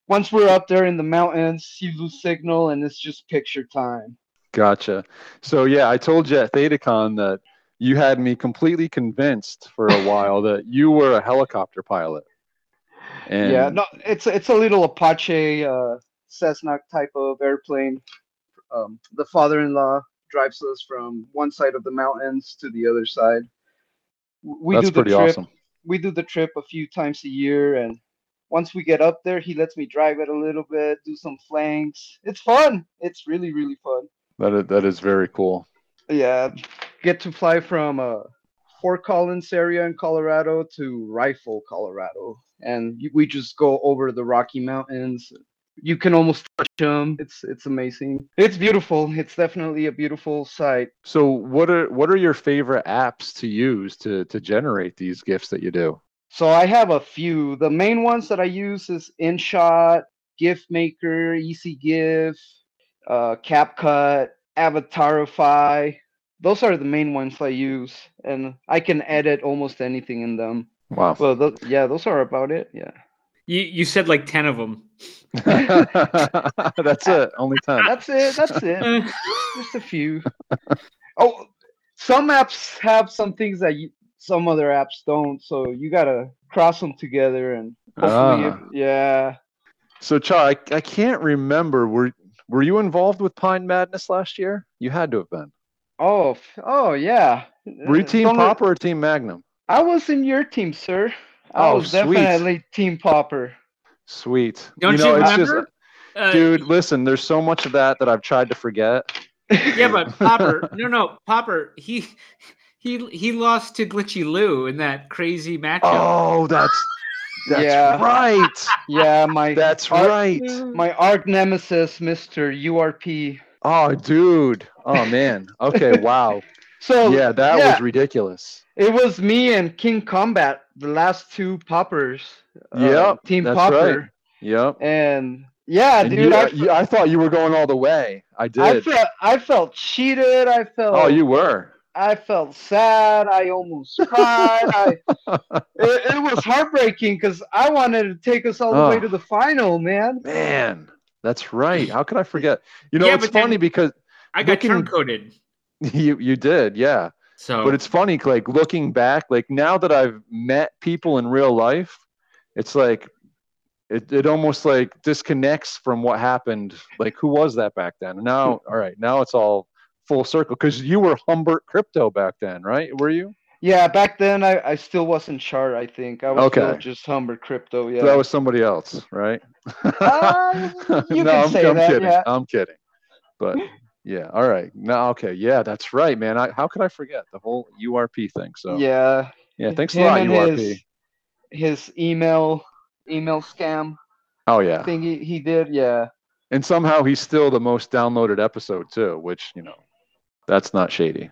once we're up there in the mountains, you lose signal, and it's just picture time. Gotcha. So yeah, I told you at ThetaCon that you had me completely convinced for a while that you were a helicopter pilot. And yeah, no, it's it's a little Apache uh, Cessna type of airplane. Um, the father-in-law drives us from one side of the mountains to the other side. We that's do the pretty trip. awesome. we do the trip a few times a year and once we get up there he lets me drive it a little bit do some flanks. It's fun. It's really really fun. That is, that is very cool. yeah. Get to fly from uh fort collins area in colorado to rifle colorado. And we just go over the rocky mountains. You can almost touch them it's it's amazing. It's beautiful. It's definitely a beautiful sight. So what are what are your favorite apps to use to to generate these gifts that you do? So I have a few. The main ones that I use is InShot, GIF Maker, Easy GIF, uh, CapCut, Avatarify. Those are the main ones I use, and I can edit almost anything in them. Wow. Well, tho- yeah, those are about it. Yeah, You you said like ten of them. That's it. Only ten. that's it. That's it. Just a few. Oh, some apps have some things that you, some other apps don't, so you gotta cross them together and hopefully, Ah. it- yeah. So Char, I, I can't remember. Were were you involved with Pine Madness last year? You had to have been. Oh, oh yeah. Were you Team don't or Team Magnum? I was in your team, sir. I Oh, was sweet. definitely Team Popper. Sweet. Don't you, know, it's remember? Uh, dude, listen. There's so much of that that I've tried to forget. Yeah, but Popper, no, no, Popper, he he he lost to Glitchy Lou in that crazy matchup. Oh, that's that's Yeah. right. yeah, my That's arch- right. My arch nemesis, Mister URP. Oh, dude. Oh man. Okay. Wow. So Yeah, that yeah. was ridiculous. it was me and King Combat, the last two poppers. uh, Team that's Popper. right. Yep. And yeah, And dude, you, I, uh, you- I thought you were going all the way. I I did. felt I felt cheated. I felt oh, you were. I felt sad. I almost cried. I, it, it was heartbreaking because I wanted to take us all the way Oh. to the final, man. Man, that's right. How could I forget? You know, Yeah, it's funny because I got looking- turn coded. you you did, yeah. So But it's funny, like looking back, like now that I've met people in real life, it's like it, it almost like disconnects from what happened. Like who was that back then? Now, all right, now it's all full circle because you were Humbert Crypto back then, right? Were you? Yeah, back then I, I still wasn't chart. I think I was still Okay. just Humbert Crypto. Yeah. So that was somebody else, right? Uh, you no, can I'm, say I'm that, kidding. yeah. I'm kidding. But yeah, all right. No, okay, yeah, that's right, man. I, how could I forget the whole URP thing? So yeah, yeah. thanks a lot, URP. His, his email email scam oh yeah, thing he, he did. Yeah. and somehow he's still the most downloaded episode too, which you know, that's not shady.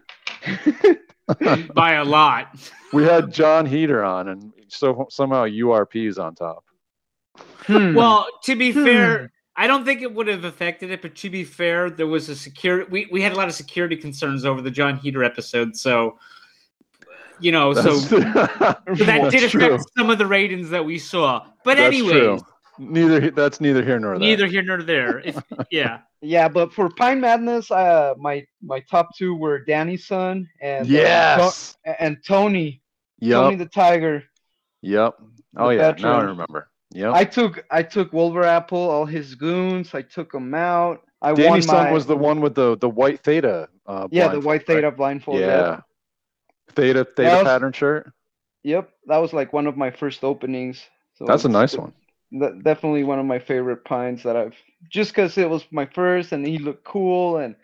by a lot. We had John Heater on, and so somehow URP is on top. Hmm. Well, to be fair, I don't think it would have affected it, but to be fair, there was a security. We, we had a lot of security concerns over the John Heater episode, so you know, so that did that's true. affect some of the ratings that we saw. But That's anyway, true. Neither that's neither here nor there. neither here nor there. If, yeah, Yeah, but for Pine Madness, uh, my my top two were Danny's son and uh, Yes. To- and Tony, Tony the Tiger. Yep. Oh the yeah. Now I remember. Yep. I took I took Wolver Apple, all his goons. I took them out. I won Danny's son my was the one with the the white theta. Uh, yeah the blindfold, white right? theta blindfold. Yeah. Yeah. Theta theta was- pattern shirt. Yep, that was like one of my first openings. So That's a nice de- one. De- definitely one of my favorite pines that I've just because it was my first and he looked cool and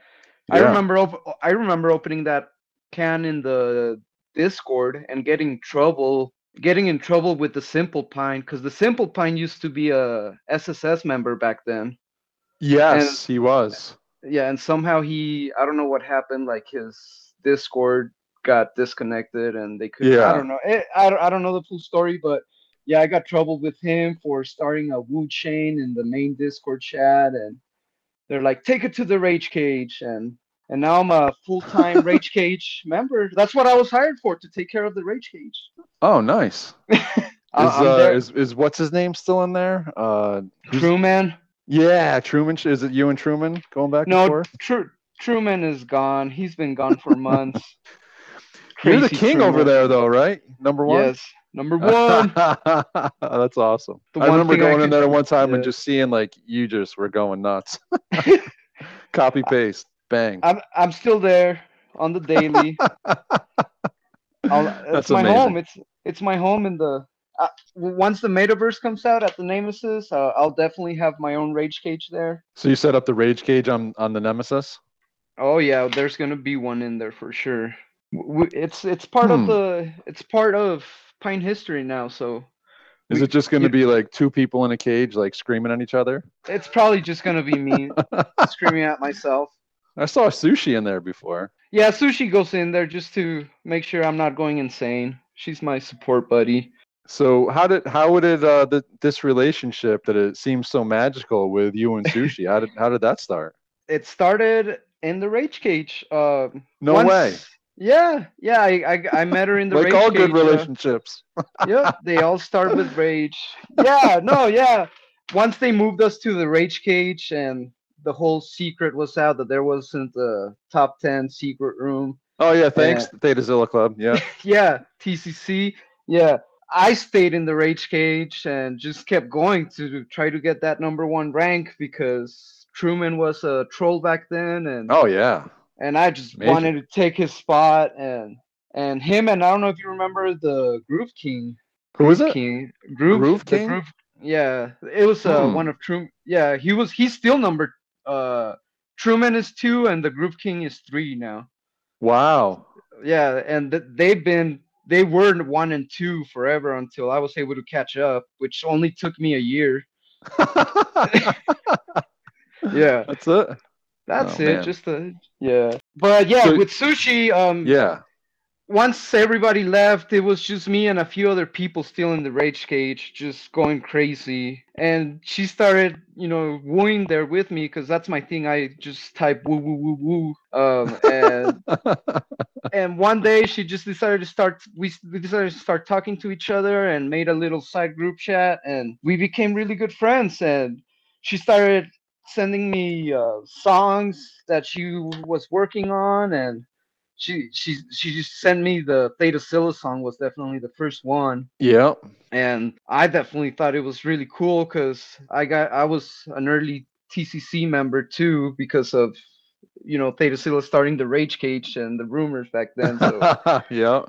I remember op- I remember opening that can in the Discord and getting trouble getting in trouble with the Simple Pine because the Simple Pine used to be a SSS member back then. Yes, he was. Yeah, and somehow he I don't know what happened like his Discord got disconnected and they could I Yeah. don't know it, I I don't know the full story but yeah I got trouble with him for starting a Wu chain in the main Discord chat and they're like take it to the Rage Cage and and now I'm a full-time Rage Cage member. That's what I was hired for to take care of the Rage Cage. Oh, nice. Is, uh, there- is is what's his name still in there? Uh, Truman. yeah, Truman. Is it you and Truman going back and No, forth? Tru- Truman is gone. He's been gone for months. You're the Crazy king over there, though, right? Number one. Yes, number one. That's awesome. The I one remember thing I going in there one time and just seeing like you just were going nuts. Copy paste, bang. I'm I'm still there on the daily. I'll, That's it's my amazing. home. It's it's my home in the. Uh, once the metaverse comes out at the Nemesis, uh, I'll definitely have my own rage cage there. So you set up the rage cage on on the Nemesis. Oh yeah, there's gonna be one in there for sure. It's it's part Hmm. of the it's part of Pine history now, so Is We- it just going to be like two people in a cage, like screaming at each other? it's probably just gonna be me screaming at myself. I saw sushi in there before. Yeah, Sushi goes in there just to make sure I'm not going insane. She's my support buddy. So how did how would it uh th- this relationship that it seems so magical with you and sushi? how did how did that start? It started in the rage cage. Um, No once- way. Yeah, yeah. I, I I met her in the Like rage all cage. good uh, relationships. yep, they all start with rage. Yeah, no, yeah. Once they moved us to the rage cage, and the whole secret was out that there wasn't a top ten secret room. Oh yeah, thanks Theta Zilla Club. Yeah. Yeah, TCC. Yeah, I stayed in the rage cage and just kept going to try to get that number one rank because Truman was a troll back then, and Oh yeah. And I just Major. wanted to take his spot and and him and I don't know if you remember the Groove King. Who is it? King. Groove, Groove King? Groove, yeah, it was uh, Hmm. one of Truman. Yeah, he was. He's still number. Uh, Truman is two, and the Groove King is three now. Wow. Yeah, and th- they've been. They were one and two forever until I was able to catch up, which only took me a year. Yeah, That's it. That's Oh, it. man. Just a yeah. But yeah, So- with sushi, um, Yeah. once everybody left, it was just me and a few other people still in the rage cage, just going crazy. And she started, you know, wooing there with me because that's my thing. I just type woo woo woo woo. Um, and and one day she just decided to start. We, we decided to start talking to each other and made a little side group chat, and we became really good friends. And she started sending me uh, songs that she was working on and she she she just sent me the Theta Scylla song was definitely the first one, Yeah. and I definitely thought it was really cool because I got I was an early TCC member too because of you know Theta Scylla starting the Rage Cage and the rumors back then. So yeah.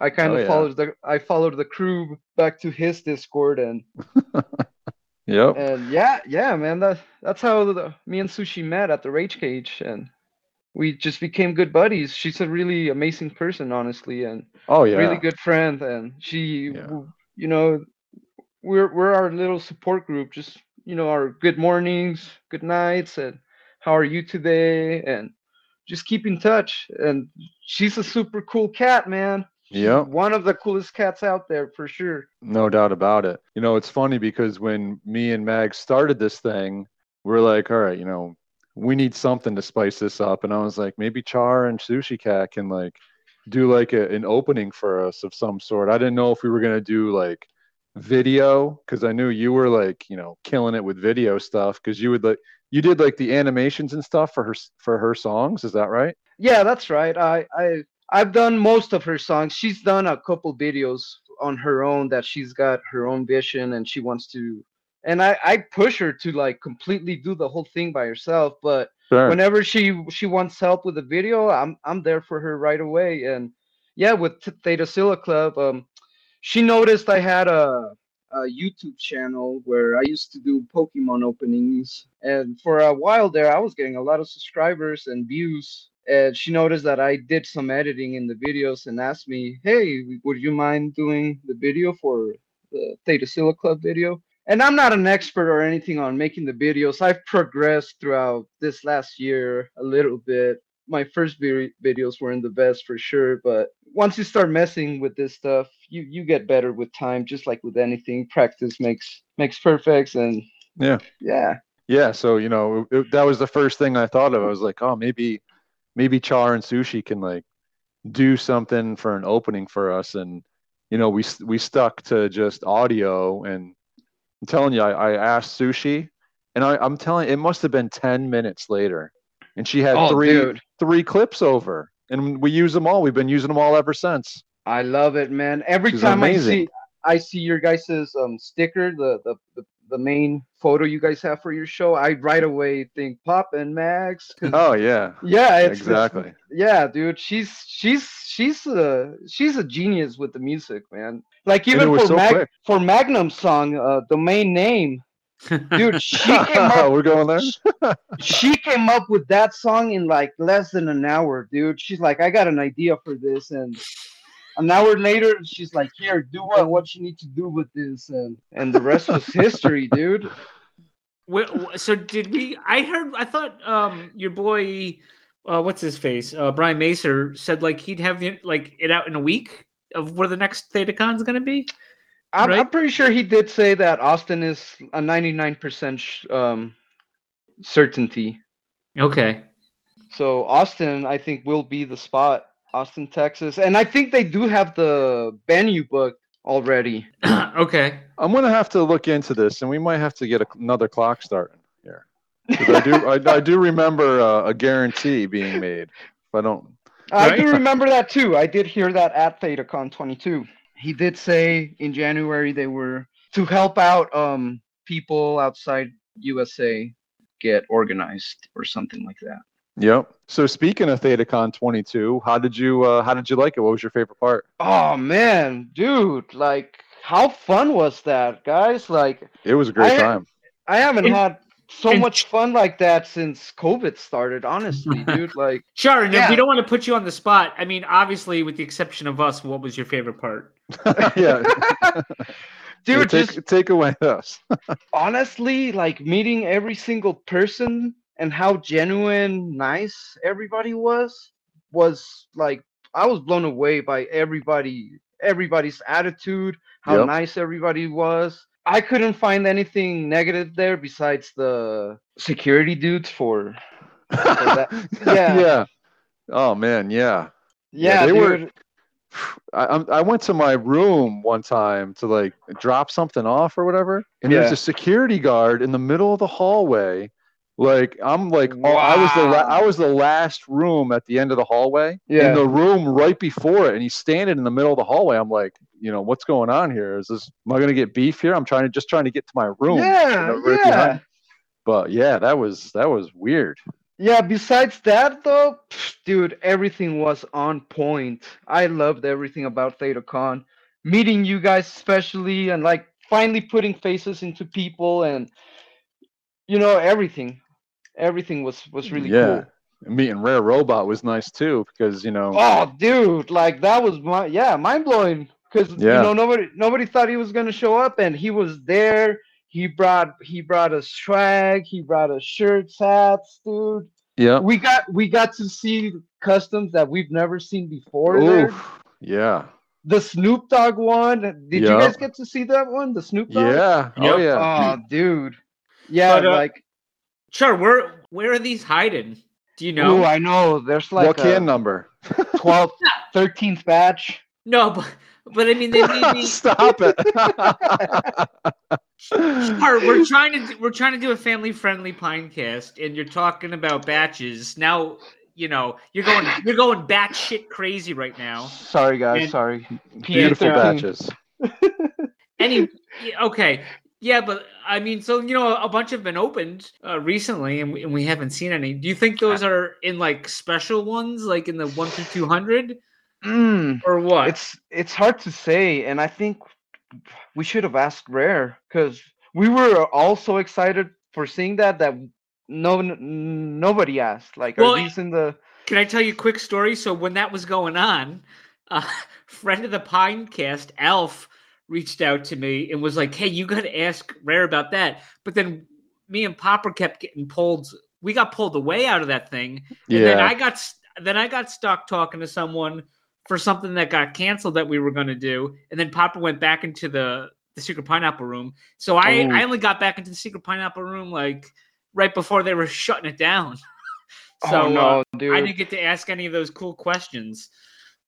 I kind Oh, of yeah. followed the I followed the crew back to his Discord and Yep. and yeah yeah man that that's how the, me and Sushi met at the Rage Cage and we just became good buddies. She's a really amazing person, honestly, and Oh yeah. really good friend and she Yeah. you know we're we're our little support group just you know our good mornings good nights and how are you today and just keep in touch and she's a super cool cat man Yep. one of the coolest cats out there for sure No doubt about it. You know, it's funny because when me and Mag started this thing, we're like, all right, you know, we need something to spice this up. And I was like, maybe Char and Sushi Cat can like do like a, an opening for us of some sort. I didn't know if we were gonna do like video because I knew you were like, you know, killing it with video stuff because you would like you did like the animations and stuff for her for her songs. Is that right? yeah that's right i i i've done most of her songs. She's done a couple videos on her own that she's got her own vision and she wants to and i i push her to like completely do the whole thing by herself but Sure. whenever she she wants help with a video i'm i'm there for her right away. And yeah with Th- theta Scylla club um she noticed i had a a youtube channel where i used to do pokemon openings. And for a while there i was getting a lot of subscribers and views and she noticed that i did some editing in the videos and asked me hey would you mind doing the video for the theta Scylla club video and I'm not an expert or anything on making the videos. I've progressed throughout this last year a little bit. My first videos weren't the best for sure, but once you start messing with this stuff, you you get better with time. Just like with anything, practice makes makes perfect. And Yeah. yeah, Yeah, so you know it, that was the first thing I thought of. I was like, oh, maybe, maybe Char and Sushi can like do something for an opening for us, and you know we we stuck to just audio. And I'm telling you, I, I asked Sushi, and I, I'm telling, it must have been ten minutes later, and she had oh three dude, three clips over, and we use them all. We've been using them all ever since. I love it, man. Every She's time I see I see your guys' um sticker, the, the the the main photo you guys have for your show, I right away think Pop and Mags. Oh yeah, yeah, it's, it's exactly. yeah dude she's she's she's a she's a genius with the music man like even for so Mag- for magnum song uh the main name dude she came up We're going there. she came up with that song in like less than an hour dude she's like i got an idea for this and an hour later she's like here do what what you need to do with this and and the rest was history dude so did we? I heard. I thought um your boy, uh, what's his face, uh, Brian Macer said like he'd have the, like it out in a week of where the next ThetaCon's gonna be. I'm, I'm pretty sure he did say that austin is a 99% sh- um certainty Okay. So Austin, I think, will be the spot. Austin, Texas, and I think they do have the venue booked already. okay. I'm gonna have to look into this, and we might have to get a, another clock starting here. I do, I, I do remember uh, a guarantee being made. If I don't, I do remember that too. I did hear that at ThetaCon 22. He did say in January they were to help out um people outside USA get organized or something like that. Yep. So speaking of ThetaCon 22, how did you, uh, how did you like it? What was your favorite part? Oh man, dude, like how fun was that, guys? Like It was a great I- time. I haven't And- had so and- much fun like that since COVID started, honestly, dude. Like Sharon, Yeah. we don't want to put you on the spot. I mean, obviously, with the exception of us, what was your favorite part? yeah, dude, take, just take away us. honestly, like meeting every single person and how genuine, nice everybody was was like I was blown away by everybody, everybody's attitude, how Yep. nice everybody was. I couldn't find anything negative there besides the security dudes for that- yeah. yeah. Oh man, yeah. yeah, they were- dude. I, I'm- I went to my room one time to like drop something off or whatever, and Yeah. there's a security guard in the middle of the hallway, Like I'm like oh, I was the la- I was the last room at the end of the hallway. Yeah. In the room right before it, and he's standing in the middle of the hallway. I'm like, you know, what's going on here? Is this am I gonna get beef here? I'm trying to just trying to get to my room. Yeah, right yeah. behind. But yeah, that was that was weird. Yeah, besides that though, pff, dude, everything was on point. I loved everything about ThetaCon. Meeting you guys especially and like finally putting faces into people and you know, everything. Everything was was really yeah. cool. And Meeting Rare Robot was nice too because you know Oh, dude, like that was my yeah, mind blowing. Cause Yeah. you know nobody nobody thought he was gonna show up, and he was there. He brought he brought us swag. He brought us shirts, hats, dude. yeah. We got we got to see customs that we've never seen before. Oof. Yeah. The Snoop Dogg one. Did you guys get to see that one? The Snoop Dogg. Yeah. Oh yeah. Oh, dude. Yeah, But, uh, like Sure, where where are these hiding? Do you know? oh, I know. There's like what a can number? 12th, 13th batch. no, but but I mean they need me. Stop it. Sure, we're trying to do- we're trying to do a family friendly pinecast, and you're talking about batches. Now you know you're going you're going batshit crazy right now. Sorry, guys. And- Sorry. Beautiful batches. Any okay, yeah, but I mean, so you know, a bunch have been opened uh, recently, and we, and we haven't seen any. Do you think those are in like special ones, like in the one through two hundred, Mm, or what? it's it's hard to say, and I think we should have asked Rare because we were all so excited for seeing that that no n- nobody asked. Like, Well, are these in the? Can I tell you a quick story? So when that was going on, uh, friend of the Pinecast, Alf, reached out to me and was like, "Hey, you got to ask Rare about that." But then me and Popper kept getting pulled. We got pulled away out of that thing, and then I got then I got stuck talking to someone for something that got canceled that we were going to do, and then Popper went back into the the secret pineapple room. So I Oh. I only got back into the secret pineapple room like right before they were shutting it down. So oh no, uh. I didn't get to ask any of those cool questions,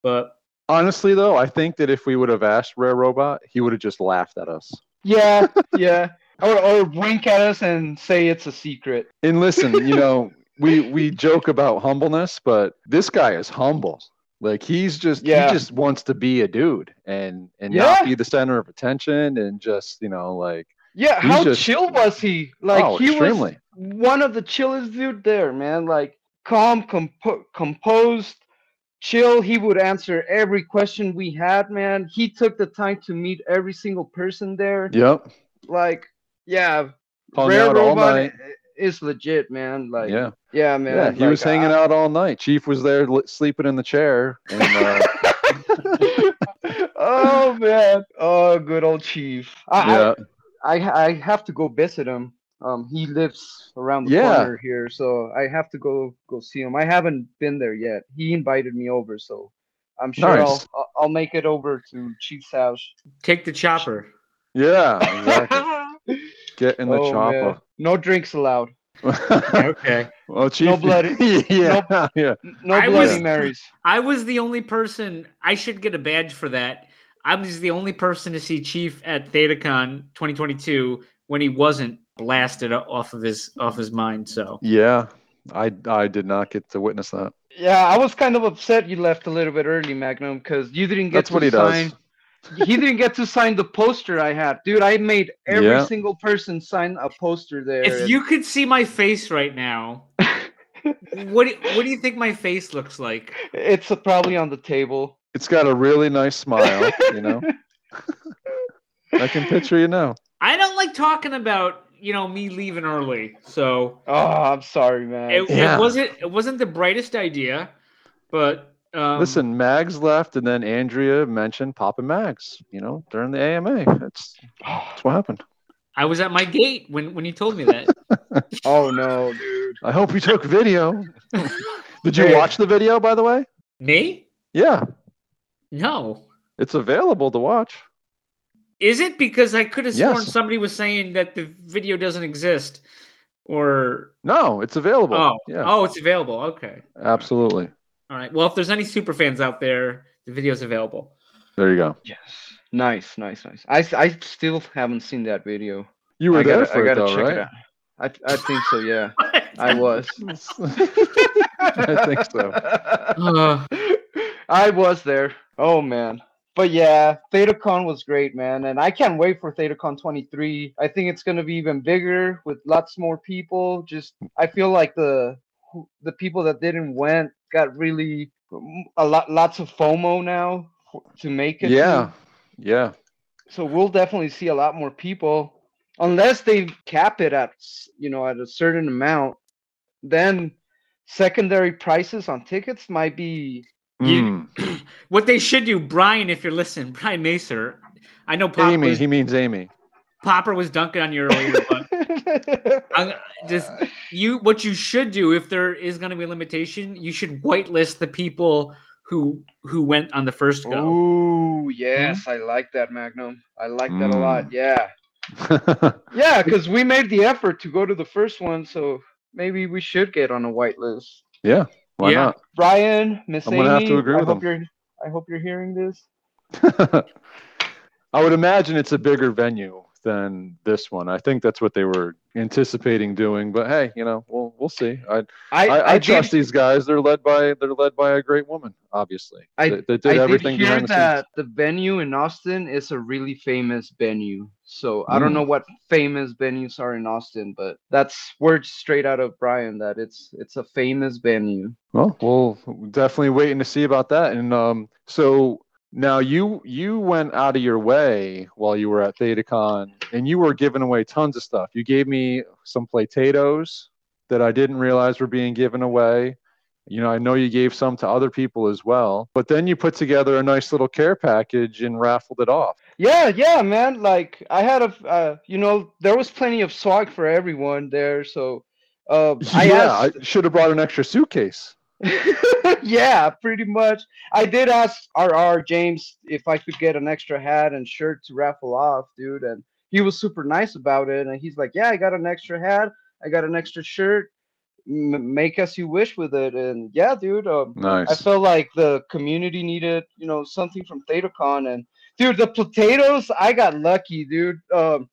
but Honestly, though, I think that if we would have asked Rare Robot, he would have just laughed at us. Yeah, yeah. Or or wink at us and say it's a secret. And listen, you know, we we joke about humbleness, but this guy is humble. Like he's just Yeah. he just wants to be a dude and and Yeah. not be the center of attention and just you know like Yeah, how just- chill was he? Like oh he extremely was one of the chillest dude there, man. Like calm, compo- composed, chill. He would answer every question we had, man. He took the time to meet every single person there. yep Like, yeah, hung Rare Robot i- is legit, man. Like, yeah yeah, man. yeah he was hanging I- out all night. Chief was there li- sleeping in the chair and uh, oh man, oh good old Chief. I, I- yeah I I have to go visit him. Um, he lives around the Yeah. corner here, so I have to go go see him. I haven't been there yet. He invited me over, so I'm sure Nice. I'll I'll- I'll make it over to Chief's house. take the chopper. yeah exactly. Get in the Oh, man. chopper. No drinks allowed. Okay. well, Chief, no bloody- yeah, yeah. N- No I bloody was- marys. I was the only person. I should get a badge for that. I was the only person to see Chief at ThetaCon 2022 when he wasn't blasted off of his off his mind. So Yeah, I I did not get to witness that. Yeah, I was kind of upset you left a little bit early, Magnum, because you didn't get That's to what he sign. does. he didn't get to sign the poster I had, dude. I made every Yeah. single person sign a poster there. if and- you could see my face right now, what do, what do you think my face looks like? it's uh, probably on the table. It's got a really nice smile, you know. I can picture you now. I don't like talking about you know me leaving early. So Oh, I'm sorry, man. it, Yeah. it wasn't it wasn't the brightest idea, but um, Listen, Mags left, and then Andrea mentioned Papa Mags. You know, during the AMA. That's that's what happened. I was at my gate when when you told me that. oh no, dude. I hope you took video. Did you Hey. watch the video, by the way? me? Yeah, No. it's available to watch. Is it because I could have sworn Yes. somebody was saying that the video doesn't exist, or No, it's available. oh yeah, oh it's available. Okay, absolutely. all right. Well, if there's any super fans out there, the video's available. There you go. Yes. Nice, nice, nice. I I still haven't seen that video. You were I there gotta, for I it gotta though, check right? it out. I, I think so, yeah. I was. I think so. Uh, I was there. Oh man. But yeah, ThetaCon was great, man, and I can't wait for ThetaCon 23. I think it's gonna be even bigger with lots more people. Just I feel like the the people that didn't went got really a lot lots of FOMO now to make it. Yeah, yeah. so we'll definitely see a lot more people unless they cap it at you know at a certain amount then secondary prices on tickets might be You- Mm. what they should do, Brian, if you're listening, Brian Macer. I know Popper Amy, was, he means Amy. Popper was dunking on you earlier, but I'm, just you. What you should do, if there is going to be a limitation, you should whitelist the people who who went on the first go. Ooh, yes, I like that Magnum. I like that a lot. Mm. Yeah. Yeah, because we made the effort to go to the first one, so maybe we should get on a whitelist. yeah, why Yeah. not? Brian, Miss I'm Amy, gonna have to agree I with hope him. you're I hope you're hearing this. I would imagine it's a bigger venue than this one. I think that's what they were anticipating doing. But hey, you know, we'll we'll see. I I I, I, did- trust these guys. They're led by they're led by a great woman. Obviously, I- they, they did I everything did hear the that the venue in Austin is a really famous venue. So I don't Mm. know what famous venues are in Austin, but that's word straight out of Brian that it's it's a famous venue. scenes. Well, we'll definitely waiting to see about that. And um, so now you you went out of your way while you were at ThetaCon, and you were giving away tons of stuff. You gave me some potatoes that I didn't realize were being given away. You know, I know you gave some to other people as well, but then you put together a nice little care package and raffled it off. Yeah, yeah, man. Like I had a, uh, you know, there was plenty of swag for everyone there. So, uh, I yeah, asked, I should have brought an extra suitcase. yeah, pretty much. I did ask RR James if I could get an extra hat and shirt to raffle off, dude, and he was super nice about it. And he's like, "Yeah, I got an extra hat, I got an extra shirt. M- make as you wish with it." And yeah, dude, um, I felt like the community needed, you know, something from ThetaCon. And dude, the potatoes, I got lucky, dude. Um,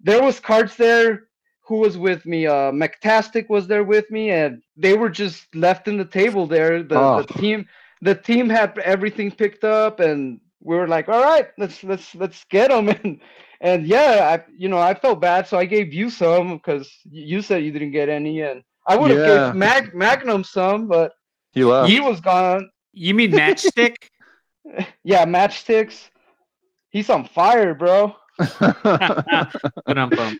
there was cards there. Who was with me? Uh, McTastic was there with me, and they were just left in the table there. The, Oh. the team, the team had everything picked up, and we were like, "All right, let's let's let's get them." And and yeah, I you know I felt bad, so I gave you some because you said you didn't get any, and I would have Yeah. gave Mag- Magnum some, but He left. he was gone. You mean matchstick? Yeah, matchsticks. He's on fire, bro. Ba-dum-bum. Uh,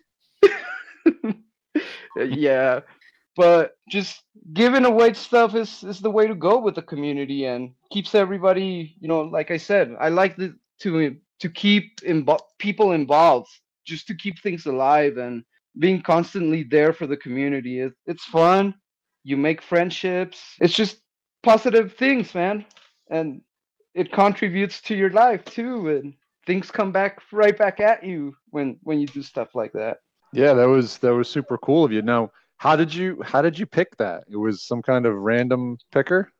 yeah, but just giving away stuff is is the way to go with the community and keeps everybody, you know, like I said, I like the, to to keep invo- people involved, just to keep things alive and being constantly there for the community. It, it's fun. You make friendships. It's just positive things, man, and it contributes to your life too. And things come back right back at you when when you do stuff like that. Yeah, that was that was super cool of you. Now, how did you how did you pick that? It was some kind of random picker.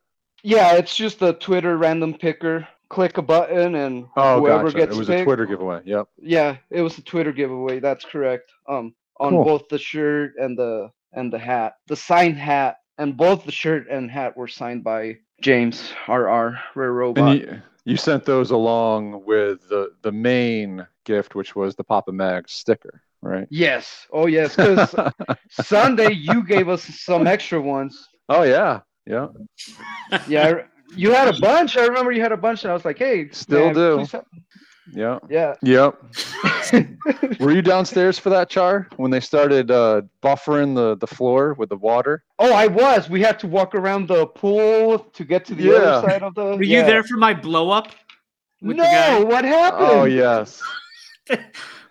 Yeah, it's just a Twitter random picker. Click a button and Oh, whoever gotcha. gets It was picked. a Twitter giveaway. Yep. Yeah, it was a Twitter giveaway. That's correct. Um, on Cool. both the shirt and the and the hat, the signed hat, and both the shirt and hat were signed by James RR Rare Robot. You, you sent those along with the the main gift, which was the Papa Mag sticker, right? yes. Oh yes, because Sunday you gave us some extra ones. oh yeah, yeah. Yeah, you had a bunch. I remember you had a bunch, and I was like, "Hey, Still man, do. Yeah. Yeah. Yep. Were you downstairs for that, Char, when they started uh, buffering the, the floor with the water? Oh, I was. We had to walk around the pool to get to the Yeah. other side of the. Were you there for my blow up? No, what happened? Oh yes.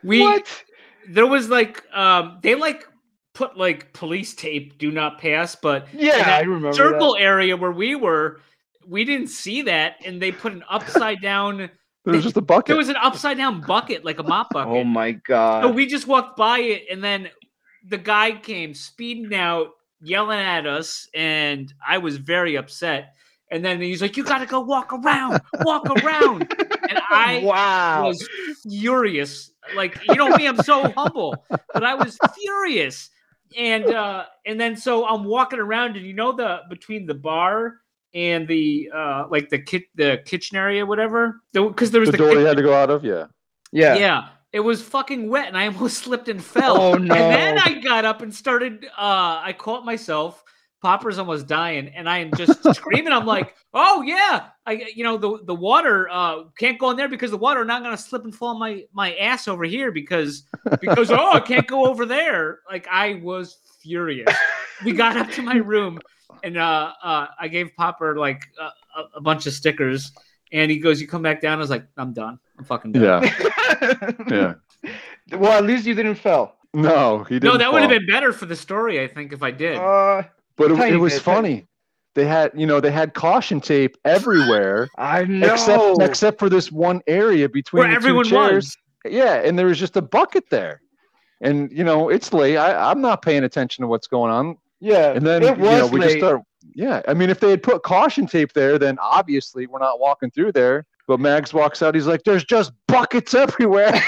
We what? There was like um they like put like police tape do not pass, but Yeah, I that remember circle area where we were, we didn't see that, and they put an upside down. There was just a bucket. There was an upside down bucket, like a mop bucket. Oh my god. So we just walked by it, and then the guy came speeding out, yelling at us, and I was very upset. And then he's like, "You got to go walk around, walk around," and I wow. was furious. Like, you know me, I'm so humble, but I was furious. and uh, and then so I'm walking around, and you know the between the bar and the uh, like the kit the kitchen area, whatever, because there was The the, door kit- you had to go out of, yeah. Yeah. yeah. It was fucking wet, and I almost slipped and fell. Oh, no. And then I got up and started. Uh, I caught myself. Popper's almost dying, and I am just screaming. I'm like, "Oh yeah, I you know the the water uh can't go in there because the water not gonna slip and fall my my ass over here because because oh I can't go over there." Like I was furious. We got up to my room, and uh, uh I gave Popper like a, a, a bunch of stickers, and he goes, "You come back down." I was like, "I'm done. I'm fucking done." Yeah. Yeah. Well, at least you didn't fail. No, he didn't. No, that would have been better for the story, I think, if I did. Uh, But it, it was bit, funny. They had, you know, they had caution tape everywhere, I know. except except for this one area between Where the everyone two chairs. was. Yeah, and there was just a bucket there, and you know, it's late. I, I'm not paying attention to what's going on, yeah, and then it you know, we late. just start. Yeah, I mean, if they had put caution tape there, then obviously we're not walking through there. But Mags walks out. He's like, "There's just buckets everywhere."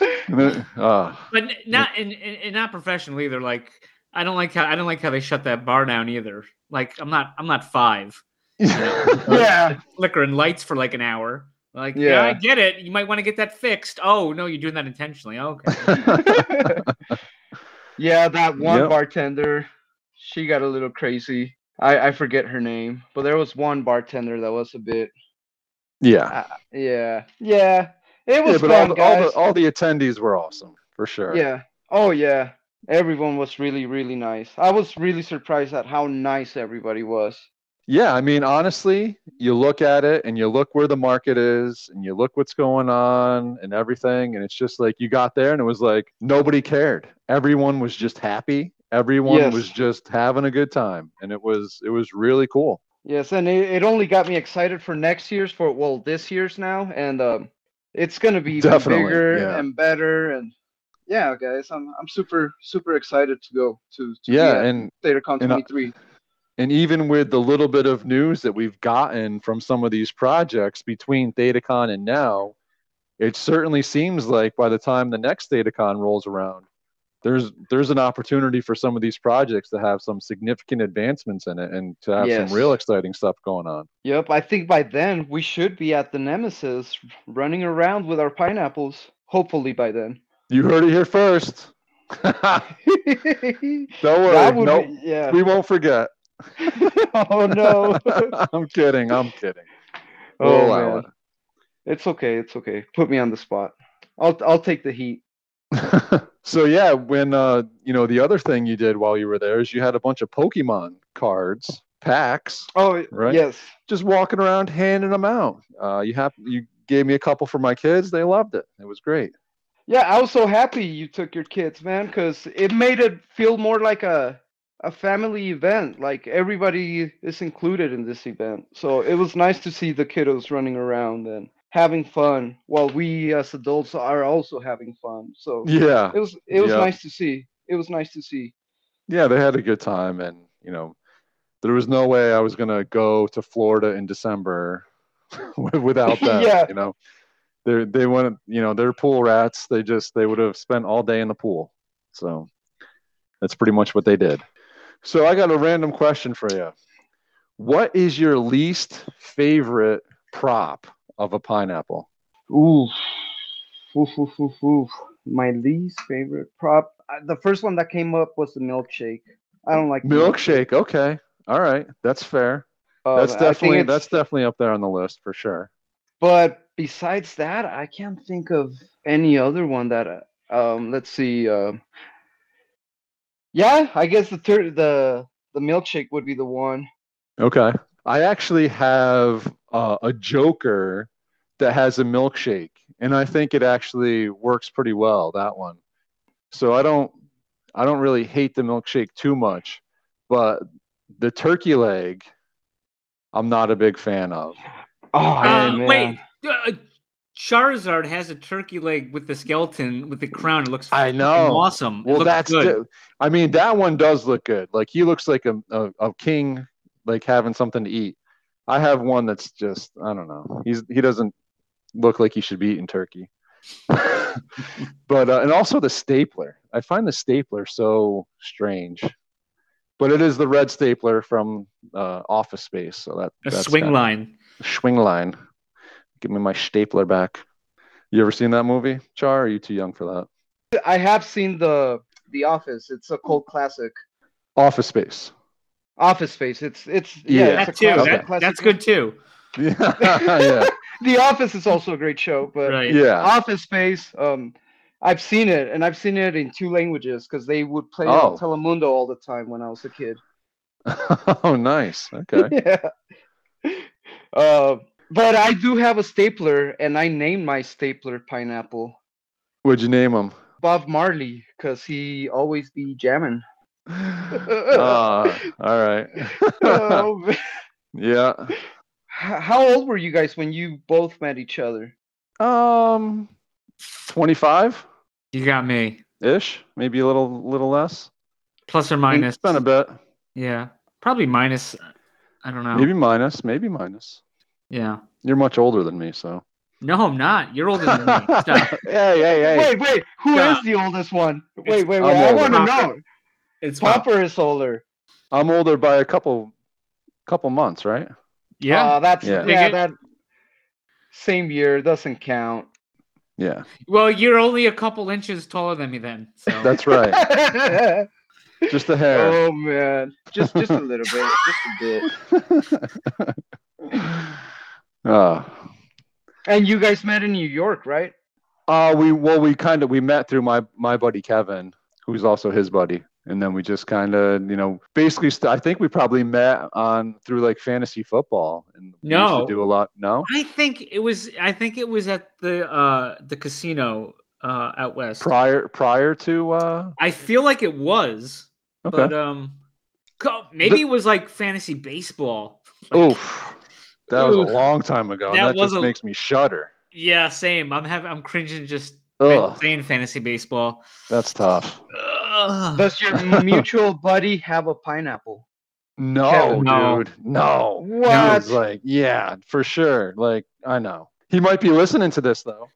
And then- ah. But not and, and, and not professional either. Like I don't like how I don't like how they shut that bar down either. Like I'm not I'm not five. yeah, Flickering lights for like an hour. Like yeah. I get it. You might want to get that fixed. Oh no, you're doing that intentionally. Okay. yeah. That one Yep. bartender, she got a little crazy. I I forget her name, but there was one bartender that was a bit. yeah. Uh, yeah, yeah. It was Yeah, was but fun, all the, all the all the attendees were awesome for sure. Yeah. Oh yeah. Everyone was really really nice. I was really surprised at how nice everybody was. Yeah, I mean, honestly, you look at it and you look where the market is and you look what's going on and everything. And it's just like you got there and it was like nobody cared. Everyone was just happy. Everyone Yes. was just having a good time. And it was it was really cool. Yes, and it, it only got me excited for next year's for well this year's now, and um, it's gonna be Definitely, bigger yeah. and better, and yeah, guys, I'm I'm super super excited to go to, to Yeah, and ThetaCon and, uh, 23. and even with the little bit of news that we've gotten from some of these projects between ThetaCon and now, it certainly seems like by the time the next ThetaCon rolls around, there's there's an opportunity for some of these projects to have some significant advancements in it and to have Yes. some real exciting stuff going on. Yep, I think by then we should be at the Nemesis, running around with our pineapples. Hopefully by then. You heard it here first. Don't worry. nope. be, yeah. We won't forget. oh no. I'm kidding. I'm kidding. oh We'll man. It's okay. It's okay. Put me on the spot. I'll I'll take the heat. so yeah, when uh you know the other thing you did while you were there is you had a bunch of Pokemon cards, packs, Oh Right? yes. just walking around handing them out. Uh you have you gave me a couple for my kids. They loved it. It was great. Yeah, I was so happy you took your kids, man, because it made it feel more like a a family event. Like everybody is included in this event. So it was nice to see the kiddos running around and having fun while we as adults are also having fun. So Yeah. it was it was Yeah. nice to see. It was nice to see. yeah, they had a good time, and you know, there was no way I was gonna go to Florida in December without that. Yeah. You know, they they went, you know, they're pool rats. They just they would have spent all day in the pool. So that's pretty much what they did. So I got a random question for you. What is your least favorite prop of a pineapple? Ooh. Oof, oof, oof, oof. My least favorite prop. uh, The first one that came up was the milkshake. I don't like the Milkshake. Okay. All right. That's fair. Uh, That's definitely that's definitely up there on the list for sure. But besides that, I can't think of any other one that. uh, Um, let's see. Uh, yeah, I guess the tur- the the milkshake would be the one. Okay. I actually have uh, a Joker that has a milkshake, and I think it actually works pretty well. That one. So I don't, I don't really hate the milkshake too much, but the turkey leg, I'm not a big fan of. Oh Uh, man. wait, uh, Charizard has a turkey leg with the skeleton with the crown. It looks I know. awesome. Well, that's good. I mean, that one does look good. Like he looks like a, a, a king, like having something to eat. I have one that's just, I don't know. He's he doesn't look like he should be eating turkey. but uh, and also the stapler. I find the stapler so strange. But it is the red stapler from uh, Office Space, so that A that's swing kinda- line. Swingline. Give me my stapler back. You ever seen that movie, Char? Are you too young for that? I have seen the The Office. It's a cult classic. Office Space. Office Space. It's it's Yeah. yeah. That it's a too. That, classic that's good too. Yeah, yeah, The Office is also a great show, but Right. yeah. Office Space. Um, I've seen it, and I've seen it in two languages because they would play it Oh. on Telemundo all the time when I was a kid. oh, nice. Okay. yeah. Uh, but I do have a stapler, and I named my stapler Pineapple What'd you name him? Bob Marley because he always be jamming. Ah, all right. Oh, man. yeah. How old were you guys when you both met each other? Um, twenty-five You got me. ish, maybe a little, little less. Plus or minus. It's been a bit. Yeah. Probably minus. I don't know. Maybe minus. Maybe minus. Yeah. You're much older than me, so. No, I'm not. You're older than me. Stop. hey, hey, hey. Wait, wait. Who is Stop. the oldest one? Wait, It's- wait, I'm wait. I older. want to know. It's Popper is older. I'm older by a couple, couple months, right? Yeah. Uh, that's Yeah. yeah. That same year doesn't count. Yeah, well, you're only a couple inches taller than me then. So. that's right. Just a hair. oh man, just just a little bit, just a bit. Uh, And you guys met in New York, right? uh, we well, we kind of we met through my my buddy Kevin, who's also his buddy, and then we just kind of you know basically st- I think we probably met on through like fantasy football and we used No. to do a lot. No, I think it was. I think it was at the uh the casino uh out west. prior prior to uh, I feel like it was, okay. but um, co- maybe it was like fantasy baseball. Oof, that was a long time ago. and That That, just a- makes me shudder. Yeah, same. I'm having. I'm cringing just Ugh, saying fantasy baseball. that's tough. Ugh. Does your mutual buddy have a pineapple? No, Kevin, no. dude, no. What? Dude, like, yeah, for sure. Like, I know he might be listening to this though.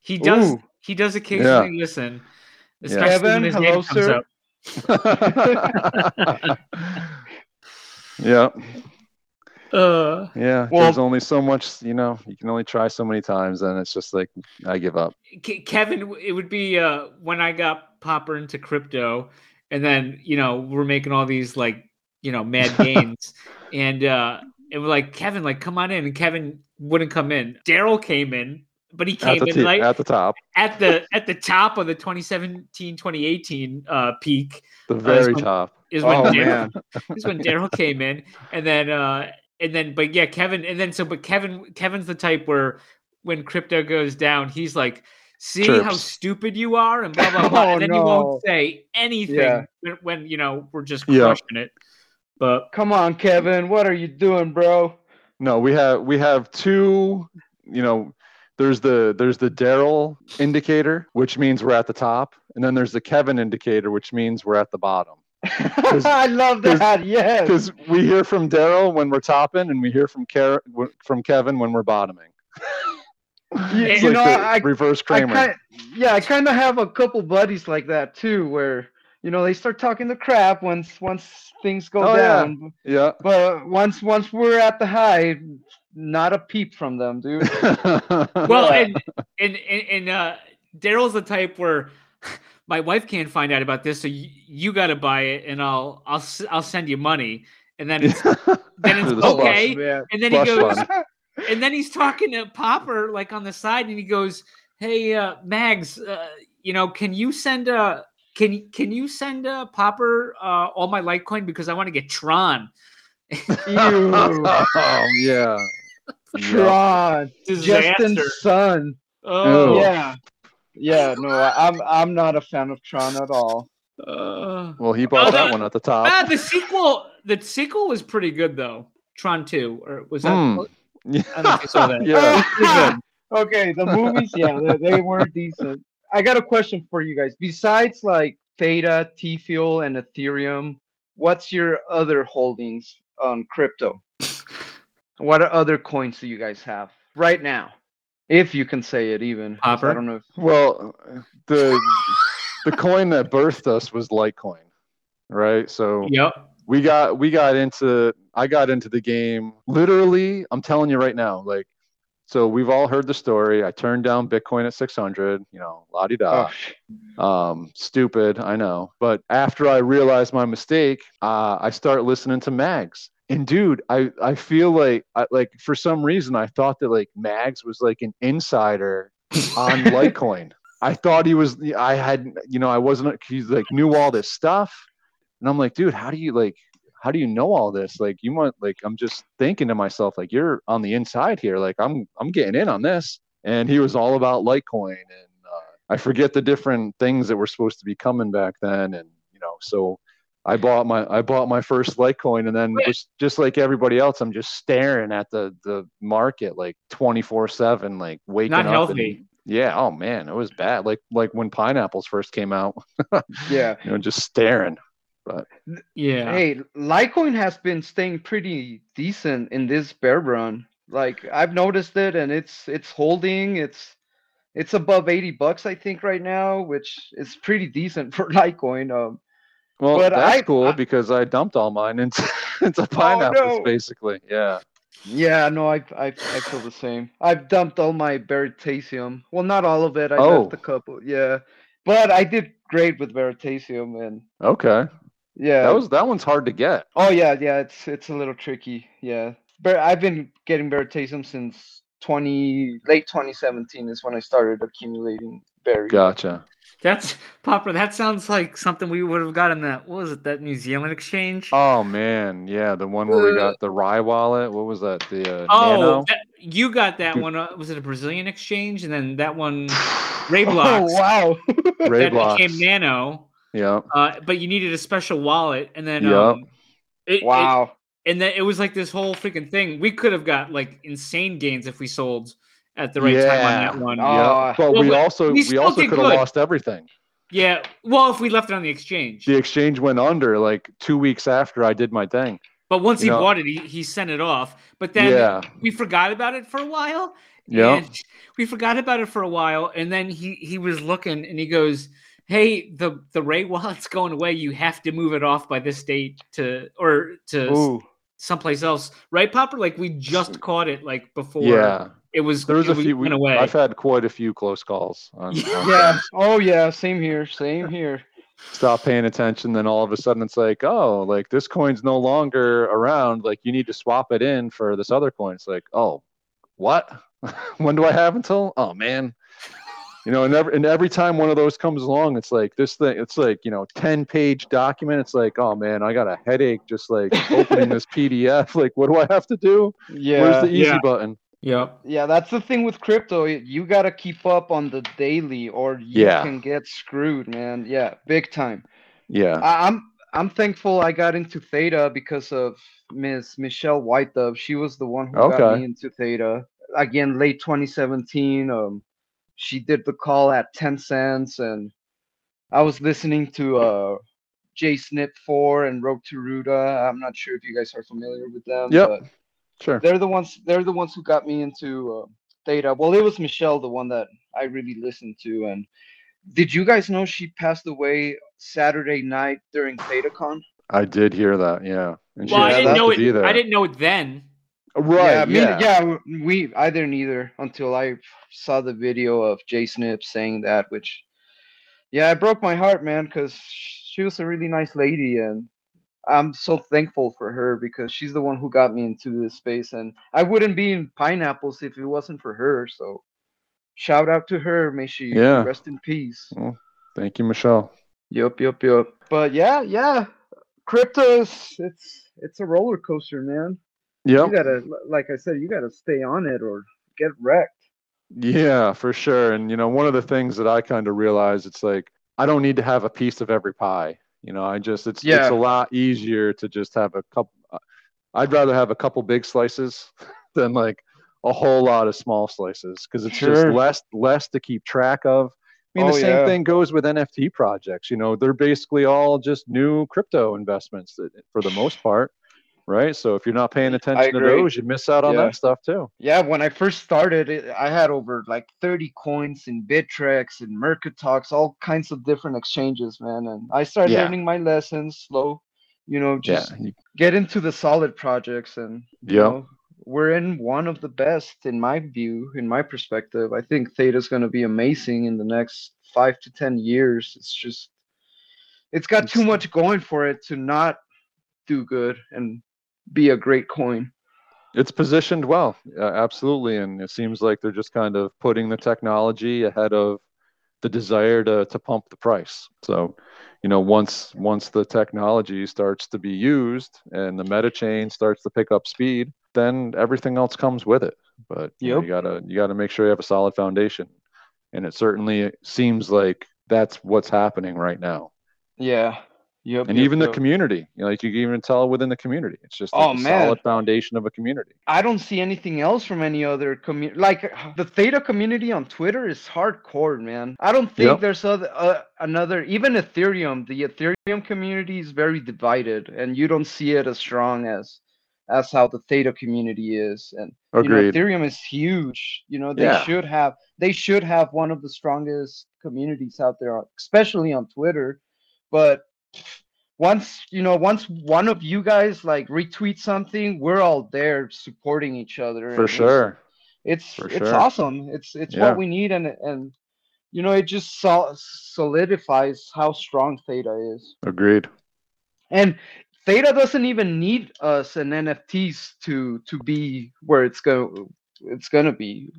He does. Ooh. He does occasionally listen. Especially Kevin, when his hello, name comes sir. up. yeah, Uh, yeah. Well- There's only so much, you know. You can only try so many times, and it's just like I give up. Kevin, it would be uh, when I got Popper into crypto, and then you know we're making all these like you know mad gains, and uh, it was like Kevin, like come on in, and Kevin wouldn't come in. Daryl came in, but he came in t- like at the top, at the at the top of the 2017-2018 uh, peak the very when- top. is when Oh Daryl, man, is when Daryl came in, and then uh, and then but yeah, Kevin, and then so but Kevin Kevin's the type where when crypto goes down, he's like, see how stupid you are, and blah blah blah, Oh, and then he no. won't say anything Yeah. when, when you know we're just Yeah. crushing it. But come on, Kevin, what are you doing, bro? No, we have we have two. You know, there's the there's the Daryl indicator, which means we're at the top, and then there's the Kevin indicator, which means we're at the bottom. I love that. Yes. Because we hear from Daryl when we're topping, and we hear from Car- from Kevin when we're bottoming. You, you like know, I, reverse I Cramer. kind, yeah, I kind of have a couple buddies like that too, where you know they start talking the crap once once things go Oh, yeah. down. yeah. But once once we're at the high, not a peep from them, dude. well, Yeah. and and and, and uh, Daryl's the type where my wife can't find out about this, so you, you got to buy it, and I'll I'll s- I'll send you money, and then it's then it's The okay, Man. and then he goes. fund. and then he's talking to Popper like on the side, and he goes, "Hey, uh, Mags, uh, you know, can you send uh can you can you send uh, Popper uh, all my Litecoin because I want to get Tron." Oh yeah. Yeah. Tron, Justin Sun. Oh, Ew. Yeah, yeah. No, I- I'm I'm not a fan of Tron at all. uh, Well, he bought Oh, that the- one at the top. ah, the sequel, the sequel was pretty good though. Tron Two, or was that? Hmm. I don't know saw that. yeah. Okay, the movies, yeah, they, they were decent. I got a question for you guys. Besides like Theta, T Fuel, and Ethereum, what's your other holdings on crypto? What other coins do you guys have right now? If you can say it even. Popper? I don't know. If, Well, the the coin that birthed us was Litecoin, right? So Yep. we got we got into I got into the game literally. I'm telling you right now, like. So we've all heard the story. I turned down Bitcoin at 600. You know, la di da. oh, um, stupid, I know. But after I realized my mistake, uh, I start listening to Mags. And dude, I, I feel like I, like for some reason I thought that like Mags was like an insider on Litecoin. I thought he was. I had you know I wasn't. He's like knew all this stuff, and I'm like, dude, how do you like? How do you know all this? Like you want like I'm just thinking to myself like you're on the inside here. Like I'm I'm getting in on this. And he was all about Litecoin and uh, I forget the different things that were supposed to be coming back then, and you know, so I bought my I bought my first Litecoin, and then Wait. just just like everybody else, I'm just staring at the the market like 24 seven, like waking Not up. healthy. And, yeah, oh man, it was bad. Like like when pineapples first came out, yeah. you know, just staring. But yeah. Hey, Litecoin has been staying pretty decent in this bear run. Like I've noticed it, and it's it's holding. It's it's above eighty bucks, I think, right now, which is pretty decent for Litecoin. Um, Well, But that's I- cool I- because I dumped all mine into into oh, pineapples, no. basically. Yeah. yeah, no, I I I feel the same. I've dumped all my Veritaseum. Well, not all of it. I Oh. left a couple. Yeah, but I did great with Veritaseum, and Okay. yeah, That was that one's hard to get. Oh yeah, yeah, it's it's a little tricky. Yeah, but I've been getting Veritaseum since twenty late twenty seventeen is when I started accumulating berries. Gotcha. That's Popper. That sounds like something we would have gotten that. What was it? That New Zealand exchange? Oh man, yeah, the one where we got the Rye wallet. What was that? The uh, Oh, Nano. that, you got that one. Uh, was it a Brazilian exchange? And then that one, Ray Oh wow! Ray that became Nano. Yeah. Uh, but you needed a special wallet, and then Yup. um, it, it- wow! and then it was like this whole freaking thing. We could have got like insane gains if we sold at the right time on that one. Yeah. But Well, we but also we we, also could have lost everything. Yeah. Well, if we left it on the exchange. The exchange went under like two weeks after I did my thing. But once he know- bought it, he, he sent it off. But then yeah. we forgot about it for a while. Yeah. We forgot about it for a while, and then he he was looking, and he goes, "Hey, the the Ray wallet's going away. You have to move it off by this date to or to Ooh, someplace else, right, Popper? Like we just caught it like before Yeah. It was There was a few. we- away. I've had quite a few close calls. On, on yeah. Oh yeah. Same here. Same here. Stop paying attention, then all of a sudden it's like, oh, like this coin's no longer around. Like you need to swap it in for this other coin. It's like, oh, what? when do I have until? Oh man. You know, and every, and every time one of those comes along, it's like this thing. It's like you know, ten page document. It's like, oh man, I got a headache just like opening this PDF. Like, what do I have to do? Yeah. Where's the easy Yeah. button? Yep. Yeah, that's the thing with crypto. You gotta keep up on the daily, or you Yeah. can get screwed, man. Yeah, big time. Yeah. I, I'm I'm thankful I got into Theta because of Miss Michelle Whitedove. She was the one who got me into Theta. Again, late 2017. Um, she did the call at 10 cents, and I was listening to uh J Snip 4 and Rogue to Ruda. I'm not sure if you guys are familiar with them. Yep. but Sure. they're the ones. They're the ones who got me into uh, Theta. Well, it was Michelle, the one that I really listened to. And did you guys know she passed away Saturday night during ThetaCon? I did hear that. Yeah. And Well, I didn't know it. there. I didn't know it then. Right. yeah, me- yeah. yeah. We I didn't either until I saw the video of Jay Snip saying that, which, yeah, it broke my heart, man, because she was a really nice lady, and I'm so thankful for her because she's the one who got me into this space, and I wouldn't be in pineapples if it wasn't for her. So, shout out to her. May she Yeah. rest in peace. Thank you, Michelle. Yup, yup, yup. But yeah, yeah, cryptos. It's it's a roller coaster, man. Yep. You gotta, like I said, you gotta stay on it or get wrecked. Yeah, for sure. And you know, one of the things that I kind of realized, it's like I don't need to have a piece of every pie. You know, I just it's Yeah. it's a lot easier to just have a couple. Uh, I'd rather have a couple big slices than like a whole lot of small slices because it's Sure. just less less to keep track of. I mean, Oh, the same yeah. thing goes with NFT projects. You know, they're basically all just new crypto investments that, for the most part. Right? So if you're not paying attention to those, you miss out on Yeah. that stuff too. Yeah, when I first started, I had over like 30 coins in Bittrex and Mercatox, all kinds of different exchanges, man. And I started Yeah. learning my lessons slow, you know, just yeah. get into the solid projects. And, you Yep. know, we're in one of the best, in my view, in my perspective. I think Theta's going to be amazing in the next five to 10 years. It's just, it's got too much going for it to not do good and be a great coin. It's positioned well, uh, absolutely, and it seems like they're just kind of putting the technology ahead of the desire to to pump the price. So, you know, once once the technology starts to be used and the meta chain starts to pick up speed, then everything else comes with it. But you, know, you gotta you gotta make sure you have a solid foundation, and it certainly seems like that's what's happening right now. Yeah. Yep. And yep, even the community, you know, like you can even tell within the community, it's just Oh, a man. solid foundation of a community. I don't see anything else from any other community. Like the Theta community on Twitter is hardcore, man. I don't think Yep. there's other, uh, another, even Ethereum. The Ethereum community is very divided, and you don't see it as strong as as how the Theta community is. And you know, Ethereum is huge. You know, they Yeah. should have they should have one of the strongest communities out there, especially on Twitter. But once you know once one of you guys like retweet something we're all there supporting each other For sure. it's For it's sure. awesome it's it's Yeah. what we need and and you know it just sol- solidifies how strong theta is Agreed. and theta doesn't even need us and nfts to to be where it's go it's gonna be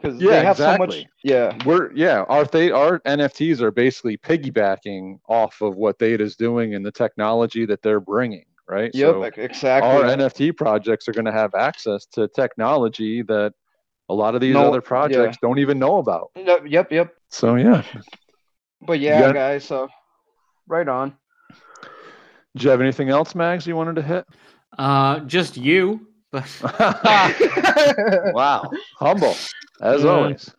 because Yeah, they have so much exactly. yeah We're yeah, our th- our NFTs are basically piggybacking off of what Theta's doing and the technology that they're bringing, right? yep So exactly our NFT projects are going to have access to technology that a lot of these No- other projects don't even know about. Yep, yep yep So yeah, but yeah got- guys so right on do you have anything else, Mags? You wanted to hit? Uh, just you, but wow, humble as Yeah. always.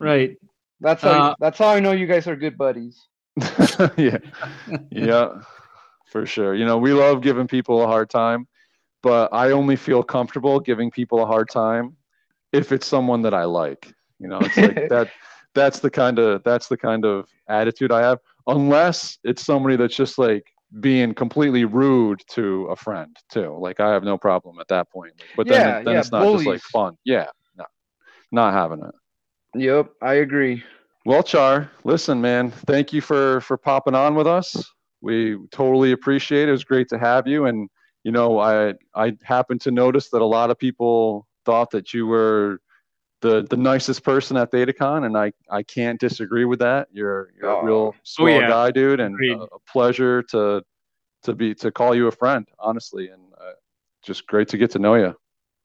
Right. That's how Uh, that's how I know you guys are good buddies. yeah, yeah, for sure. You know, we love giving people a hard time, but I only feel comfortable giving people a hard time if it's someone that I like. You know, it's like that. That's the kind of that's the kind of attitude I have. Unless it's somebody that's just like being completely rude to a friend too. Like I have no problem at that point. But then, Yeah, then yeah, it's not just like fun. Yeah, no, not having it. Yep, I agree. Well, Char, listen, man, thank you for for popping on with us. We totally appreciate it. It was great to have you. And you know, I I happened to notice that a lot of people thought that you were the the nicest person at ThetaCon, and I I can't disagree with that. You're you're a Oh. real swell yeah. guy, dude, and a, a pleasure to to be to call you a friend, honestly, and uh, just great to get to know you.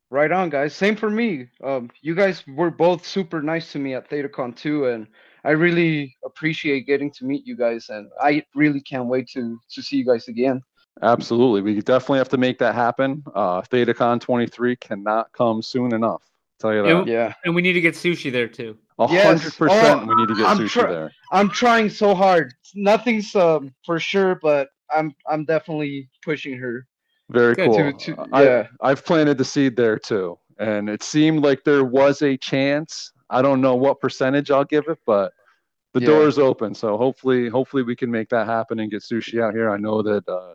Right on, guys. Same for me. Um, you guys were both super nice to me at ThetaCon too, and I really appreciate getting to meet you guys, and I really can't wait to to see you guys again. Absolutely, we definitely have to make that happen. Uh, ThetaCon 23 cannot come soon enough. Tell you that. It- Yeah, And we need to get sushi there too. A hundred percent, Oh, we need to get I'm sushi try- there. I'm trying so hard. Nothing's um, for sure, but I'm I'm definitely pushing her. Very Good. cool. To- to- I, yeah. I've planted the seed there too, and it seemed like there was a chance. I don't know what percentage I'll give it, but the Yeah. door is open. So hopefully, hopefully we can make that happen and get sushi out here. I know that uh,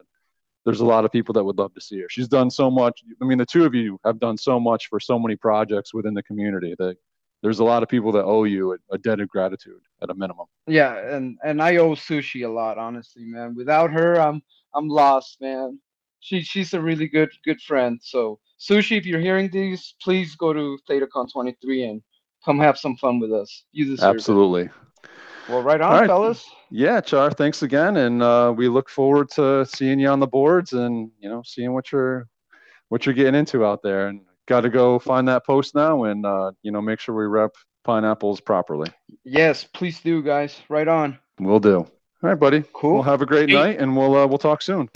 there's a lot of people that would love to see her. She's done so much. I mean, the two of you have done so much for so many projects within the community that there's a lot of people that owe you a, a debt of gratitude at a minimum. Yeah, and and I owe sushi a lot, honestly, man. Without her, I'm I'm lost, man. She she's a really good good friend. So sushi, if you're hearing these, please go to ThetaCon 23 and come have some fun with us. You deserve it. Absolutely. Well, right on, All right. fellas. Yeah, Char, thanks again, and uh, we look forward to seeing you on the boards and you know seeing what you're what you're getting into out there. And got to go find that post now, and uh, you know make sure we rep pineapples properly. Yes, please do, guys. Right on. We'll do. All right, buddy. Cool. Well, have a great Hey. night, and we'll uh, we'll talk soon.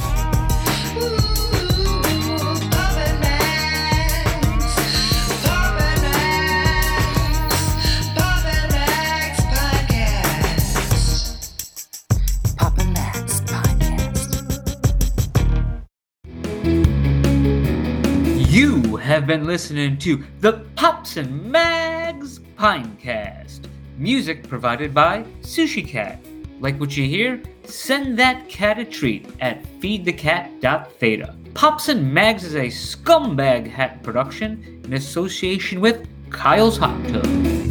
Have been listening to the Pops and Mags Pinecast. Music provided by Sushi Cat. Like what you hear? Send that cat a treat at feedthecat.theta. Pops and Mags is a scumbag hat production in association with Kyle's Hot Tub.